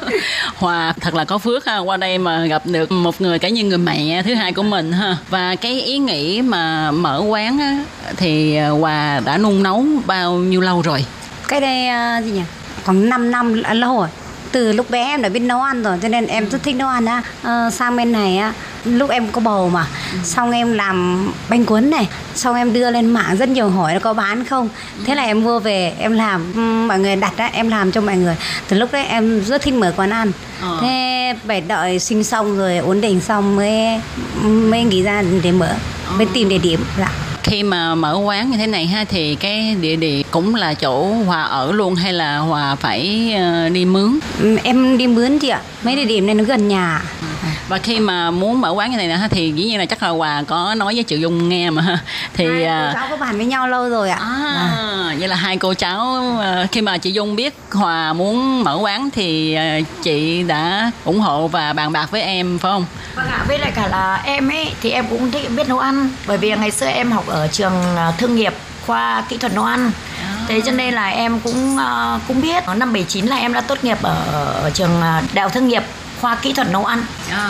Hòa thật là có phước ha. Qua đây mà gặp được một người cả như người mẹ thứ hai của mình ha. Và cái ý nghĩ mà mở quán á, thì hòa đã nung nấu bao nhiêu lâu rồi cái đây à, gì nhỉ? Khoảng 5 năm lâu rồi. Từ lúc bé em đã biết nấu ăn rồi cho nên em rất thích nấu ăn á. Ờ, sang bên này á lúc em có bầu mà xong em làm bánh cuốn này xong em đưa lên mạng rất nhiều hỏi là có bán không. Thế là em mua về em làm Ừm, mọi người đặt á em làm cho mọi người. Từ lúc đấy em rất thích mở quán ăn. Ờ. thế phải đợi sinh xong rồi ổn định xong mới mới nghĩ ra để mở mới tìm địa điểm dạ khi mà mở quán như thế này ha thì cái địa điểm cũng là chỗ hòa ở luôn hay là hòa phải ờ, đi mướn? Em đi mướn chị ạ. Mấy địa điểm này nó gần nhà. Và khi mà muốn mở quán như này nè ha thì dĩ nhiên là chắc là hòa có nói với triệu dung nghe mà thì Hai cô à, cháu có bàn với nhau lâu rồi ạ. À, vậy là hai cô cháu ờ, khi mà chị Dung biết Hòa muốn mở quán thì ờ, chị đã ủng hộ và bàn bạc với em phải không? Vâng ạ, với lại cả là em ấy thì em cũng thích biết nấu ăn bởi vì ngày xưa em học ở trường à, thương nghiệp khoa kỹ thuật nấu ăn. Thế cho nên là em cũng à, cũng biết năm 79 là em đã tốt nghiệp ở, ở trường à, Đại học Thương nghiệp khoa kỹ thuật nấu ăn.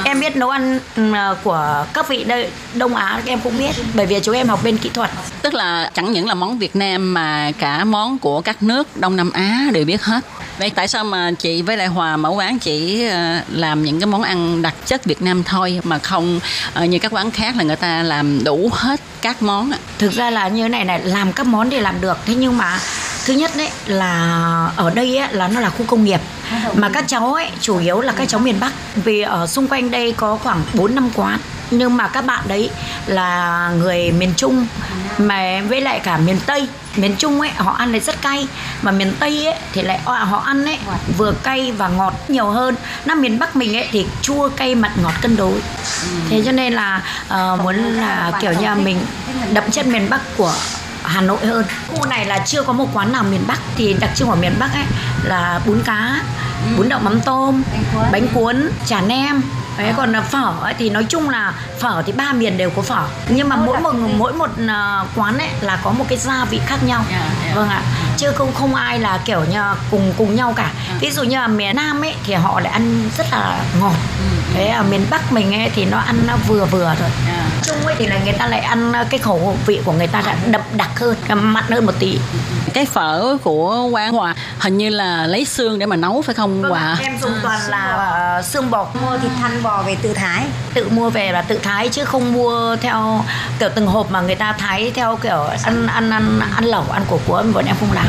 Em biết nấu ăn ừ, của các vị đây, Đông Á em cũng biết bởi vì chúng em học bên kỹ thuật. Tức là chẳng những là món Việt Nam mà cả món của các nước Đông Nam Á đều biết hết. Vậy tại sao mà chị với lại Hòa mở quán chỉ ờ, làm những cái món ăn đặc chất Việt Nam thôi mà không ờ, như các quán khác là người ta làm đủ hết các món? Thực ra là như thế này này làm các món thì làm được thế nhưng mà thứ nhất đấy là ở đây ấy, là nó là khu công nghiệp. Mà các cháu ấy chủ yếu là các cháu miền Bắc. Vì ở xung quanh đây có khoảng 4 năm quán. Nhưng mà các bạn đấy là người miền Trung. Mà với lại cả miền Tây. Miền Trung ấy họ ăn lại rất cay. Mà miền Tây ấy thì lại họ ăn ấy vừa cay và ngọt nhiều hơn. Năm miền Bắc mình ấy thì chua cay mặn ngọt cân đối. Thế cho nên là uh, muốn là kiểu như là mình đậm chất miền Bắc của Hà Nội hơn. Khu này là chưa có một quán nào miền Bắc thì đặc trưng của miền Bắc ấy là bún cá bún đậu mắm tôm bánh cuốn chả nem Đấy, còn là phở ấy, thì nói chung là phở thì ba miền đều có phở. Nhưng mà mỗi một mỗi một ờ, quán ấy là có một cái gia vị khác nhau. Vâng ạ. Chứ không không ai là kiểu như cùng cùng nhau cả. Ví dụ như là miền Nam ấy thì họ lại ăn rất là ngọt. Thế ở miền Bắc mình ấy thì nó ăn nó vừa vừa thôi. Trung ấy thì là người ta lại ăn cái khẩu vị của người ta đã đậm đặc hơn mặn hơn một tí. Cái phở của quán Hòa hình như là lấy xương để mà nấu phải không Hòa? em dùng toàn là xương bò mua thịt thăn bò về tự thái. Tự mua về là tự thái chứ không mua theo kiểu từng hộp mà người ta thái theo kiểu ăn ăn ăn ăn lẩu ăn của của bọn em không làm.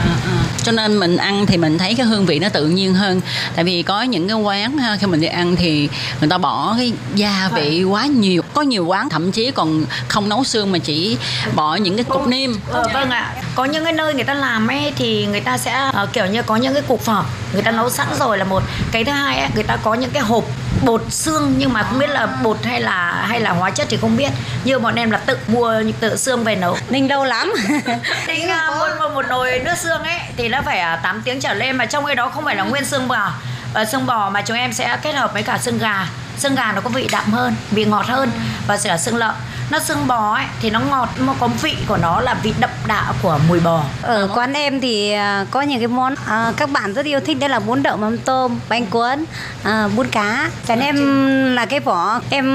Cho nên mình ăn thì mình thấy cái hương vị nó tự nhiên hơn. Tại vì có những cái quán ha, khi mình đi ăn thì người ta bỏ cái gia vị quá nhiều có nhiều quán thậm chí còn không nấu xương mà chỉ bỏ những cái cục niêm Ờ, vâng ạ. Có những cái nơi người ta làm ấy thì người ta sẽ ờ, kiểu như có những cái cục phở người ta nấu sẵn rồi là một. Cái thứ hai ấy, người ta có những cái hộp bột xương nhưng mà không biết là bột hay là hay là hóa chất thì không biết. Như bọn em là tự mua tự xương về nấu. Ninh lâu lắm. Ninh uh, mua, mua một nồi nước xương xương ấy thì nó phải à, 8 tiếng trở lên mà trong cái đó không phải là nguyên xương bò. Và xương bò mà chúng em sẽ kết hợp với cả xương gà. Xương gà nó có vị đậm hơn vị ngọt hơn và sẽ là xương lợn nó xương bò ấy thì nó ngọt mà có vị của nó là vị đậm đà của mùi bò Ở quán em thì à, có những cái món à, các bạn rất yêu thích đấy là bún đậu mắm tôm, bánh cuốn, à, bún cá. Còn em là cái vỏ em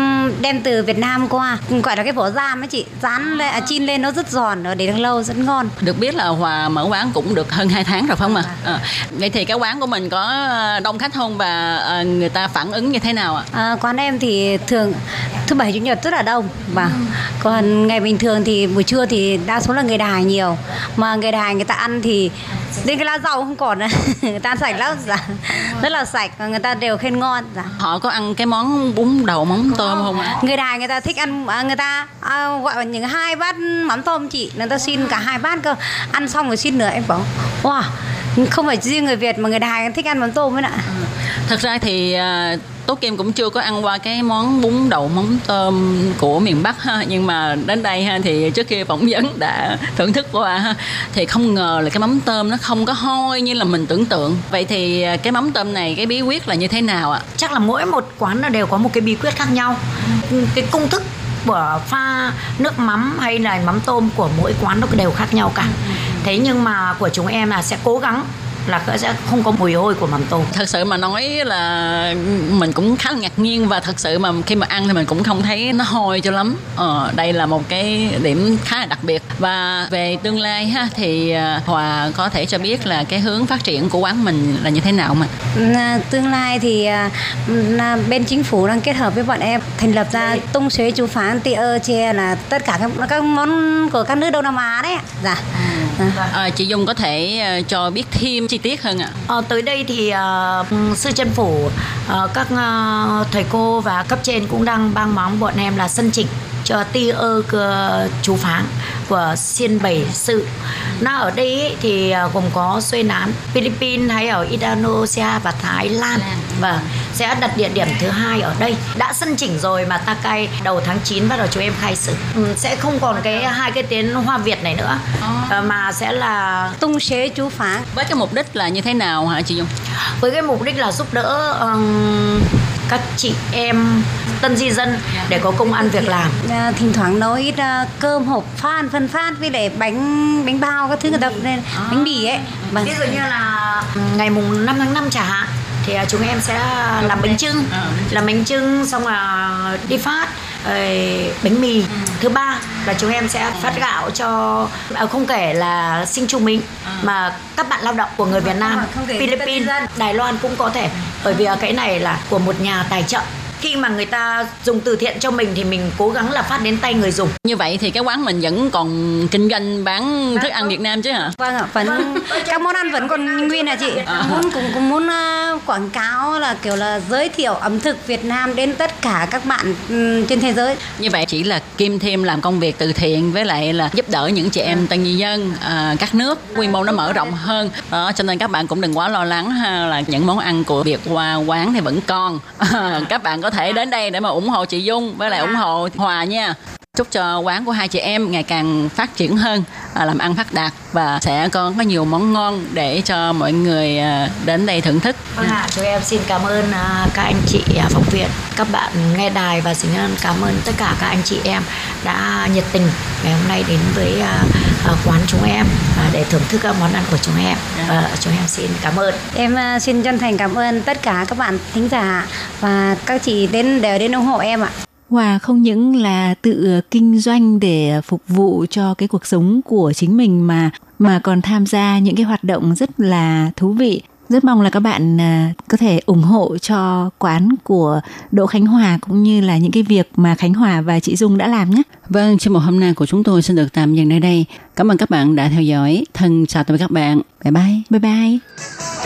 đem từ Việt Nam qua, gọi là cái vỏ giam ấy chị, rán lên, à, chiên lên nó rất giòn, rồi để được lâu rất ngon. Được biết là Hòa mở quán cũng được hơn 2 tháng rồi phải không ạ? À, vậy thì cái quán của mình có ờ, đông khách không và ờ, người ta phản ứng như thế nào ạ? À, quán em thì thường thứ bảy chủ nhật rất là đông và còn ngày bình thường thì buổi trưa thì đa số là người đài nhiều mà người đài người ta ăn thì đến cái lá rau không còn nữa. người ta ăn sạch lắm dạ. rất là sạch người ta đều khen ngon dạ. Họ có ăn cái món bún đậu mắm tôm không ạ? người đài người ta thích ăn à, người ta à, gọi những hai bát mắm tôm chị người ta xin cả hai bát cơ ăn xong rồi xin nữa em bảo wow không phải riêng người Việt mà người đài thích ăn mắm tôm ấy ạ Thật ra thì à, Tố Kim cũng chưa có ăn qua cái món bún đậu mắm tôm của miền Bắc ha. Nhưng mà đến đây ha thì trước khi phỏng vấn đã thưởng thức qua ha. Thì không ngờ là cái mắm tôm nó không có hôi như là mình tưởng tượng. Vậy thì à, cái mắm tôm này cái bí quyết là như thế nào ạ? Chắc là mỗi một quán nó đều có một cái bí quyết khác nhau. Cái công thức của pha nước mắm hay là mắm tôm của mỗi quán nó đều khác nhau cả. Thế nhưng mà của chúng em là sẽ cố gắng là sẽ không có mùi hôi của mắm tôm. Thật sự mà nói là mình cũng khá là ngạc nhiên và thật sự mà khi mà ăn thì mình cũng không thấy nó hôi cho lắm. Ờ, đây là một cái điểm khá là đặc biệt. Và về tương lai ha thì à, hòa có thể cho biết là cái hướng phát triển của quán mình là như thế nào mà? À, tương lai thì à, là bên chính phủ đang kết hợp với bọn em thành lập ra tung xuế chú phán tia che là tất cả các, các món của các nước Đông Nam Á đấy dạ. À, chị Dung có thể à, cho biết thêm chi tiết hơn ạ? À, tới đây thì uh, sư chân phủ uh, các uh, thầy cô và cấp trên cũng đang băng móng bọn em là sân chỉnh cho ti ơ chú phán của xiên bảy sự. Nó ở đây thì ờ, gồm có xuôi nán Philippines hay ở Indonesia và Thái Lan. Và sẽ đặt địa điểm thứ hai ở đây. Đã sân chỉnh rồi mà ta cay đầu tháng 9 bắt đầu chúng em khai sử ừ, sẽ không còn cái hai cái tiếng hoa Việt này nữa. Ờ, mà sẽ là tung xế chú phán. Với cái mục đích là như thế nào hả chị Dung? Với cái mục đích là giúp đỡ ừm, các chị em tân di dân để có công ăn việc làm. À, thỉnh thoảng nấu ít à, cơm hộp phan phân phát với lại bánh bánh bao các thứ người ta nên bánh mì ấy. Vâng. ví dụ như là ngày mùng 5 tháng 5 chẳng hạn thì à, chúng em sẽ làm bánh trưng làm bánh trưng xong là đi phát bánh mì. Thứ ba là chúng em sẽ phát gạo cho à, không kể là sinh trung mình mà các bạn lao động của người Việt Nam Philippines Đài Loan cũng có thể. Bởi vì cái này là của một nhà tài trợ khi mà người ta dùng từ thiện cho mình thì mình cố gắng là phát đến tay người dùng. Như vậy thì cái quán mình vẫn còn kinh doanh bán thức ăn Việt Nam chứ hả? Vâng ạ. Vẫn các món ăn vẫn còn nguyên à chị? Muốn cũng cũng muốn à, quảng cáo là kiểu là giới thiệu ẩm thực Việt Nam đến tất cả các bạn ừm, trên thế giới. Như vậy chỉ là kim thêm làm công việc từ thiện với lại là giúp đỡ những chị em tân di dân à, các nước. Quy mô nó mở rộng hơn. Đó cho nên các bạn cũng đừng quá lo lắng ha là những món ăn của Việt qua quán thì vẫn còn. Các bạn có thể đến đây để mà ủng hộ chị Dung với lại ủng hộ Hòa nha chúc cho quán của hai chị em ngày càng phát triển hơn à, làm ăn phát đạt và sẽ có có nhiều món ngon để cho mọi người à, đến đây thưởng thức Vâng ạ, chúng em xin cảm ơn à, các anh chị à, phóng viên, các bạn nghe đài và xin cảm ơn tất cả các anh chị em đã nhiệt tình ngày hôm nay đến với à, à, quán chúng em à, để thưởng thức các món ăn của chúng em. Và chúng em xin cảm ơn. em à, xin chân thành cảm ơn tất cả các bạn thính giả và các chị đến đều đến ủng hộ em ạ Hòa không những là tự kinh doanh để phục vụ cho cái cuộc sống của chính mình mà mà còn tham gia những cái hoạt động rất là thú vị. Rất mong là các bạn à, có thể ủng hộ cho quán của Đỗ Khánh Hòa cũng như là những cái việc mà Khánh Hòa và chị Dung đã làm nhé. Vâng, chương mục hôm nay của chúng tôi xin được tạm dừng nơi đây. Cảm ơn các bạn đã theo dõi. Thân chào tạm biệt các bạn. Bye bye. Bye bye.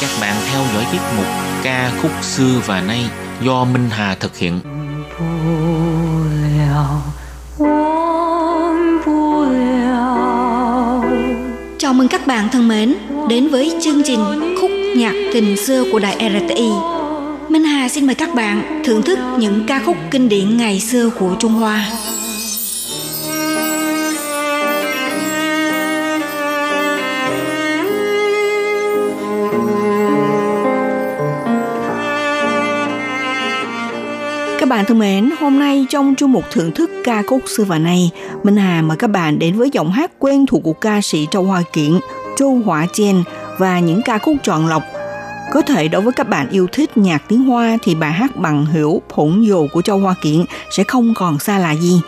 các bạn theo dõi tiết mục ca khúc xưa và nay do Minh Hà thực hiện. Chào mừng các bạn thân mến đến với chương trình khúc nhạc tình xưa của đài RTI. Minh Hà xin mời các bạn thưởng thức những ca khúc kinh điển ngày xưa của Trung Hoa. Thân mến, hôm nay trong chương mục thưởng thức ca khúc xưa và nay, Minh Hà mời các bạn đến với giọng hát quen thuộc của ca sĩ Châu Hoa Kiện, Châu Hỏa Chen và những ca khúc chọn lọc. Có thể đối với các bạn yêu thích nhạc tiếng Hoa thì bài hát bằng hiểu phủng dồ của Châu Hoa Kiện sẽ không còn xa lạ gì.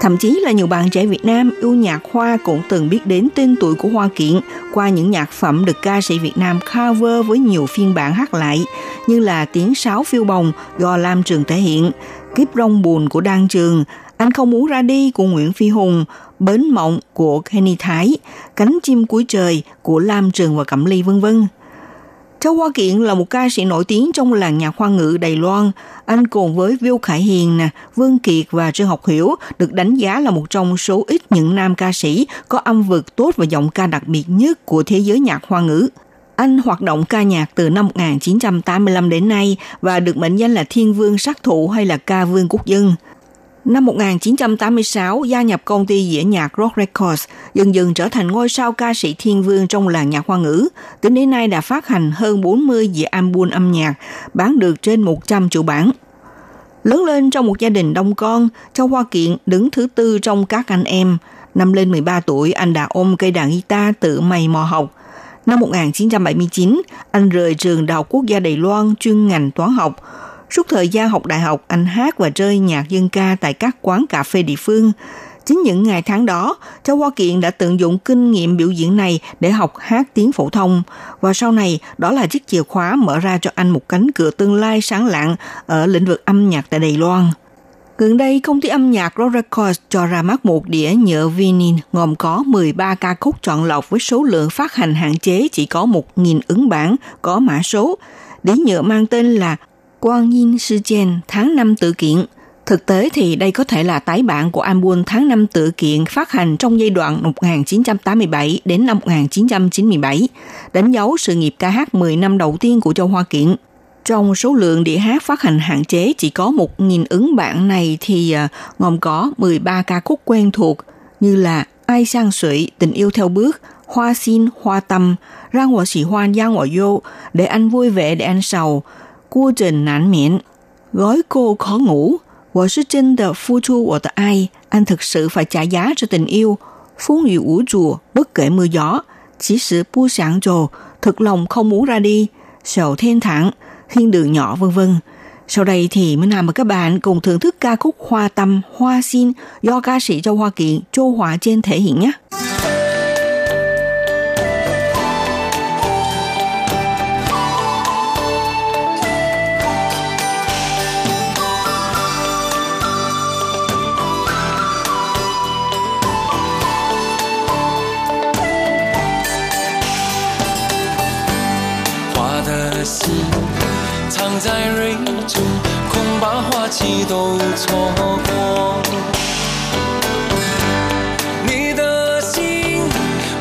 Thậm chí là nhiều bạn trẻ Việt Nam yêu nhạc Hoa cũng từng biết đến tên tuổi của Hoa Kiện qua những nhạc phẩm được ca sĩ Việt Nam cover với nhiều phiên bản hát lại, như là Tiếng Sáo Phiêu Bồng do Lam Trường thể hiện, Kiếp Rong Buồn của Đan Trường, Anh Không Muốn Ra Đi của Nguyễn Phi Hùng, Bến Mộng của Kenny Thái, Cánh Chim Cuối Trời của Lam Trường và Cẩm Ly vân vân. Châu Hoa Kiện là một ca sĩ nổi tiếng trong làng nhạc hoa ngữ Đài Loan. Anh cùng với Viu Khải Hiền, nè, Vương Kiệt và Trương Học Hiểu được đánh giá là một trong số ít những nam ca sĩ có âm vực tốt và giọng ca đặc biệt nhất của thế giới nhạc hoa ngữ. Anh hoạt động ca nhạc từ năm 1985 đến nay và được mệnh danh là Thiên Vương Sát Thủ hay là Ca Vương Quốc dân. Năm 1986, gia nhập công ty dĩa nhạc Rock Records, dần dần trở thành ngôi sao ca sĩ thiên vương trong làng nhạc hoa ngữ. Tính đến nay đã phát hành hơn 40 dĩa album âm nhạc, bán được trên 100 triệu bản. Lớn lên trong một gia đình đông con, Châu Hoa Kiện đứng thứ tư trong các anh em. Năm lên 13 tuổi, anh đã ôm cây đàn guitar tự mày mò học. Năm 1979, anh rời trường Đại học Quốc gia Đài Loan chuyên ngành toán học. Suốt thời gian học đại học, anh hát và chơi nhạc dân ca tại các quán cà phê địa phương. Chính những ngày tháng đó, Châu Hoa Kiện đã tận dụng kinh nghiệm biểu diễn này để học hát tiếng phổ thông. Và sau này, đó là chiếc chìa khóa mở ra cho anh một cánh cửa tương lai sáng lạng ở lĩnh vực âm nhạc tại Đài Loan. Gần đây, công ty âm nhạc Rock Records cho ra mắt một đĩa nhựa vinyl gồm có 13 ca khúc chọn lọc với số lượng phát hành hạn chế chỉ có 1.000 ứng bản có mã số. Đĩa nhựa mang tên là Quang Yin Sư Chen tháng năm tự kiện. Thực tế thì đây có thể là tái bản của album tháng năm tự kiện phát hành trong giai đoạn 1987 đến năm 1997, đánh dấu sự nghiệp ca hát 10 năm đầu tiên của Châu Hoa Kiện. Trong số lượng đĩa hát phát hành hạn chế chỉ có 1.000 ứng bản này thì à, gồm có 13 ca khúc quen thuộc như là Ai sang sủy, Tình yêu theo bước, Hoa xin, Hoa tâm, Rang wo Sĩ hoan, Giang wo vô, Để anh vui vẻ, để anh sầu, Cua trần nản miệng, Gói cô khó ngủ, 我是真的付出我的爱, anh thực sự phải trả giá cho tình yêu. Phong雨无阻, bất kể mưa gió. Chỉ sự bu sáng trồ, thực lòng không muốn ra đi. Sầu thiên thẳng, thiên đường nhỏ vân vân. Sau đây thì Minh Hà mời các bạn cùng thưởng thức ca khúc Hoa Tâm, Hoa Xin do ca sĩ Châu Hoa Kiện, Châu Hòa Trên thể hiện nhé. 中，恐把花期都错过。你的心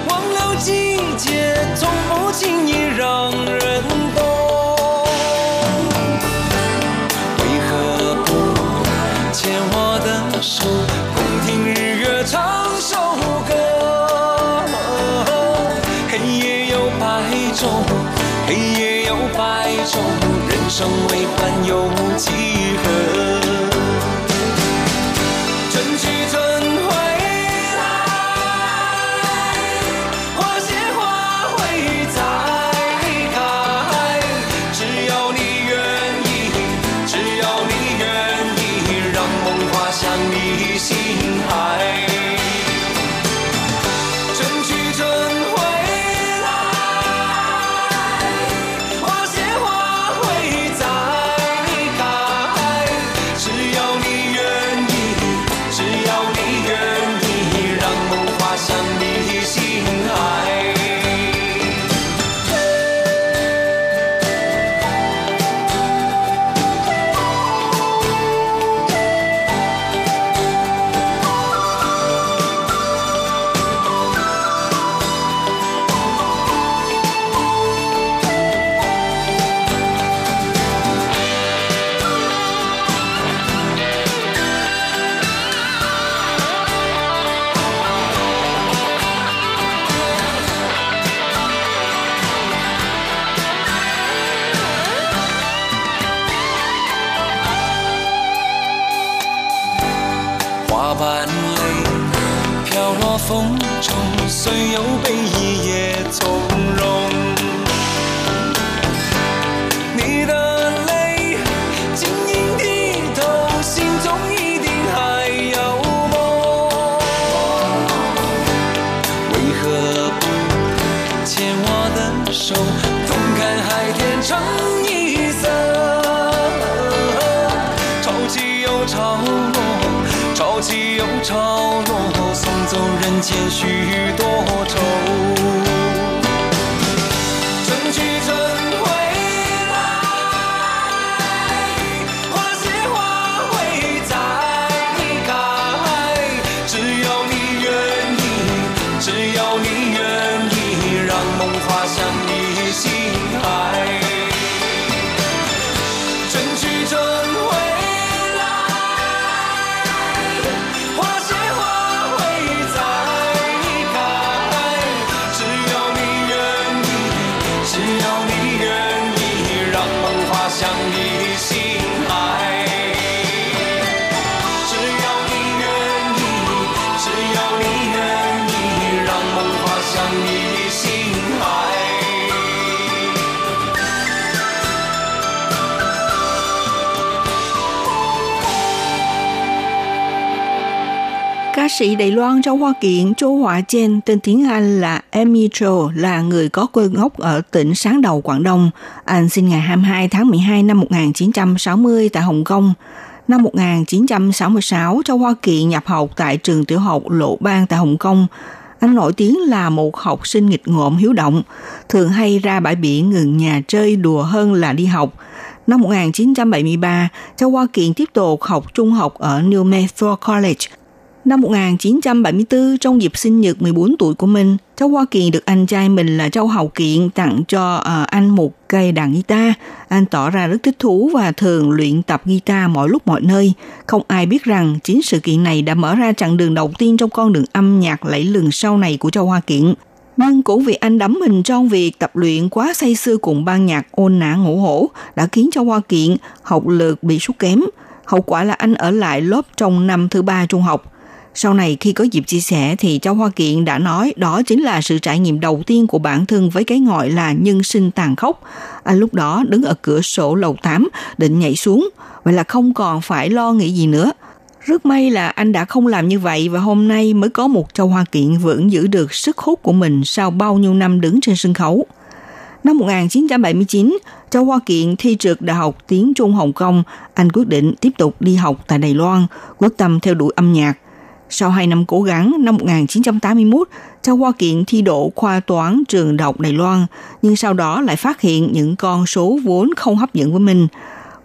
忘了季节，从不轻易让人懂。为何不牵我的手，共听日月唱首歌？黑夜有白昼，黑夜有白昼，人生你 sĩ Đài Loan trong Hoa Kiện Châu Hỏa Chen tên tiếng Anh là Amy Cho là người có quê gốc ở tỉnh Sáng Đầu, Quảng Đông. Anh sinh ngày 22 tháng 12 năm 1960 tại Hồng Kông. Năm 1966, Châu Hoa Kiện nhập học tại trường tiểu học Lộ Ban tại Hồng Kông. Anh nổi tiếng là một học sinh nghịch ngợm hiếu động, thường hay ra bãi biển ngừng nhà chơi đùa hơn là đi học. Năm 1973, Châu Hoa Kiện tiếp tục học trung học ở New Metro College. Năm 1974, trong dịp sinh nhật 14 tuổi của mình, cháu Hoa Kỳ được anh trai mình là Châu Hậu Kiện tặng cho uh, anh một cây đàn guitar. Anh tỏ ra rất thích thú và thường luyện tập guitar mọi lúc mọi nơi. Không ai biết rằng chính sự kiện này đã mở ra chặng đường đầu tiên trong con đường âm nhạc lẫy lừng sau này của Châu Hoa Kiện. Nhưng cũng vì anh đắm mình trong việc tập luyện quá say sưa cùng ban nhạc ôn nã ngủ hổ đã khiến cho Hoa Kiện học lực bị sút kém. Hậu quả là anh ở lại lớp trong năm thứ ba trung học. Sau này khi có dịp chia sẻ thì Châu Hoa Kiện đã nói đó chính là sự trải nghiệm đầu tiên của bản thân với cái gọi là nhân sinh tàn khốc. Anh lúc đó đứng ở cửa sổ lầu 8 định nhảy xuống, vậy là không còn phải lo nghĩ gì nữa. Rất may là anh đã không làm như vậy và hôm nay mới có một Châu Hoa Kiện vẫn giữ được sức hút của mình sau bao nhiêu năm đứng trên sân khấu. Năm 1979, Châu Hoa Kiện thi trượt Đại học Tiếng Trung Hồng Kông, anh quyết định tiếp tục đi học tại Đài Loan, quyết tâm theo đuổi âm nhạc. Sau 2 năm cố gắng, năm 1981, Châu Hoa Kiện thi đỗ khoa toán trường đại học Đài Loan, nhưng sau đó lại phát hiện những con số vốn không hấp dẫn với mình.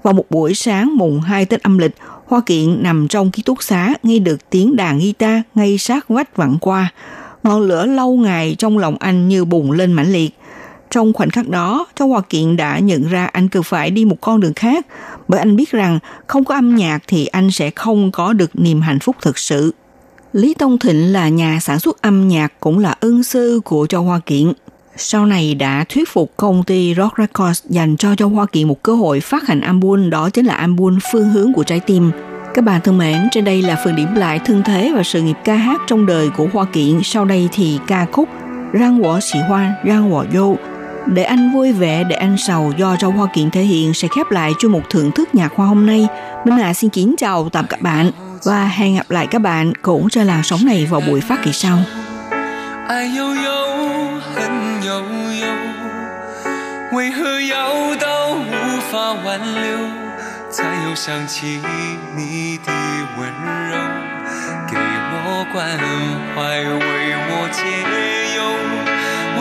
Vào một buổi sáng mùng 2 Tết âm lịch, Hoa Kiện nằm trong ký túc xá nghe được tiếng đàn guitar ngay sát vách vặn qua. Ngọn lửa lâu ngày trong lòng anh như bùng lên mãnh liệt. Trong khoảnh khắc đó, Châu Hoa Kiện đã nhận ra anh cần phải đi một con đường khác, bởi anh biết rằng không có âm nhạc thì anh sẽ không có được niềm hạnh phúc thực sự. Lý Tông Thịnh là nhà sản xuất âm nhạc cũng là ân sư của Châu Hoa Kiện. Sau này đã thuyết phục công ty Rock Records dành cho Châu Hoa Kiện một cơ hội phát hành album đó chính là album Phương hướng của trái tim. Các bạn thân mến, trên đây là phần điểm lại thân thế và sự nghiệp ca hát trong đời của Hoa Kiện. Sau đây thì ca khúc Răng Wo sĩ Hoa, Răng Wo Yo để anh vui vẻ, để anh sầu do Châu Hoa Kiện thể hiện sẽ khép lại chuyên mục thưởng thức nhạc hoa hôm nay. Minh Hà xin kính chào tạm các bạn. Và hẹn gặp lại các bạn cũng trên làn sóng này vào buổi phát kỳ sau. Ai yêu yêu, hận yêu yêu, 为何 yêu 到无法挽留？才又想起你的温柔，给我关怀，为我解忧，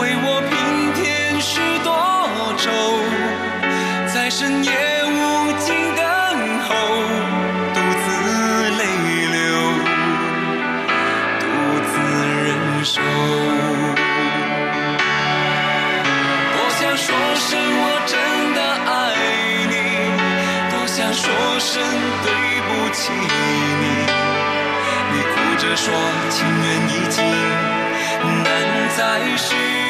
为我平添许多愁，在深夜。声对不起你你哭着说情缘已尽难再续。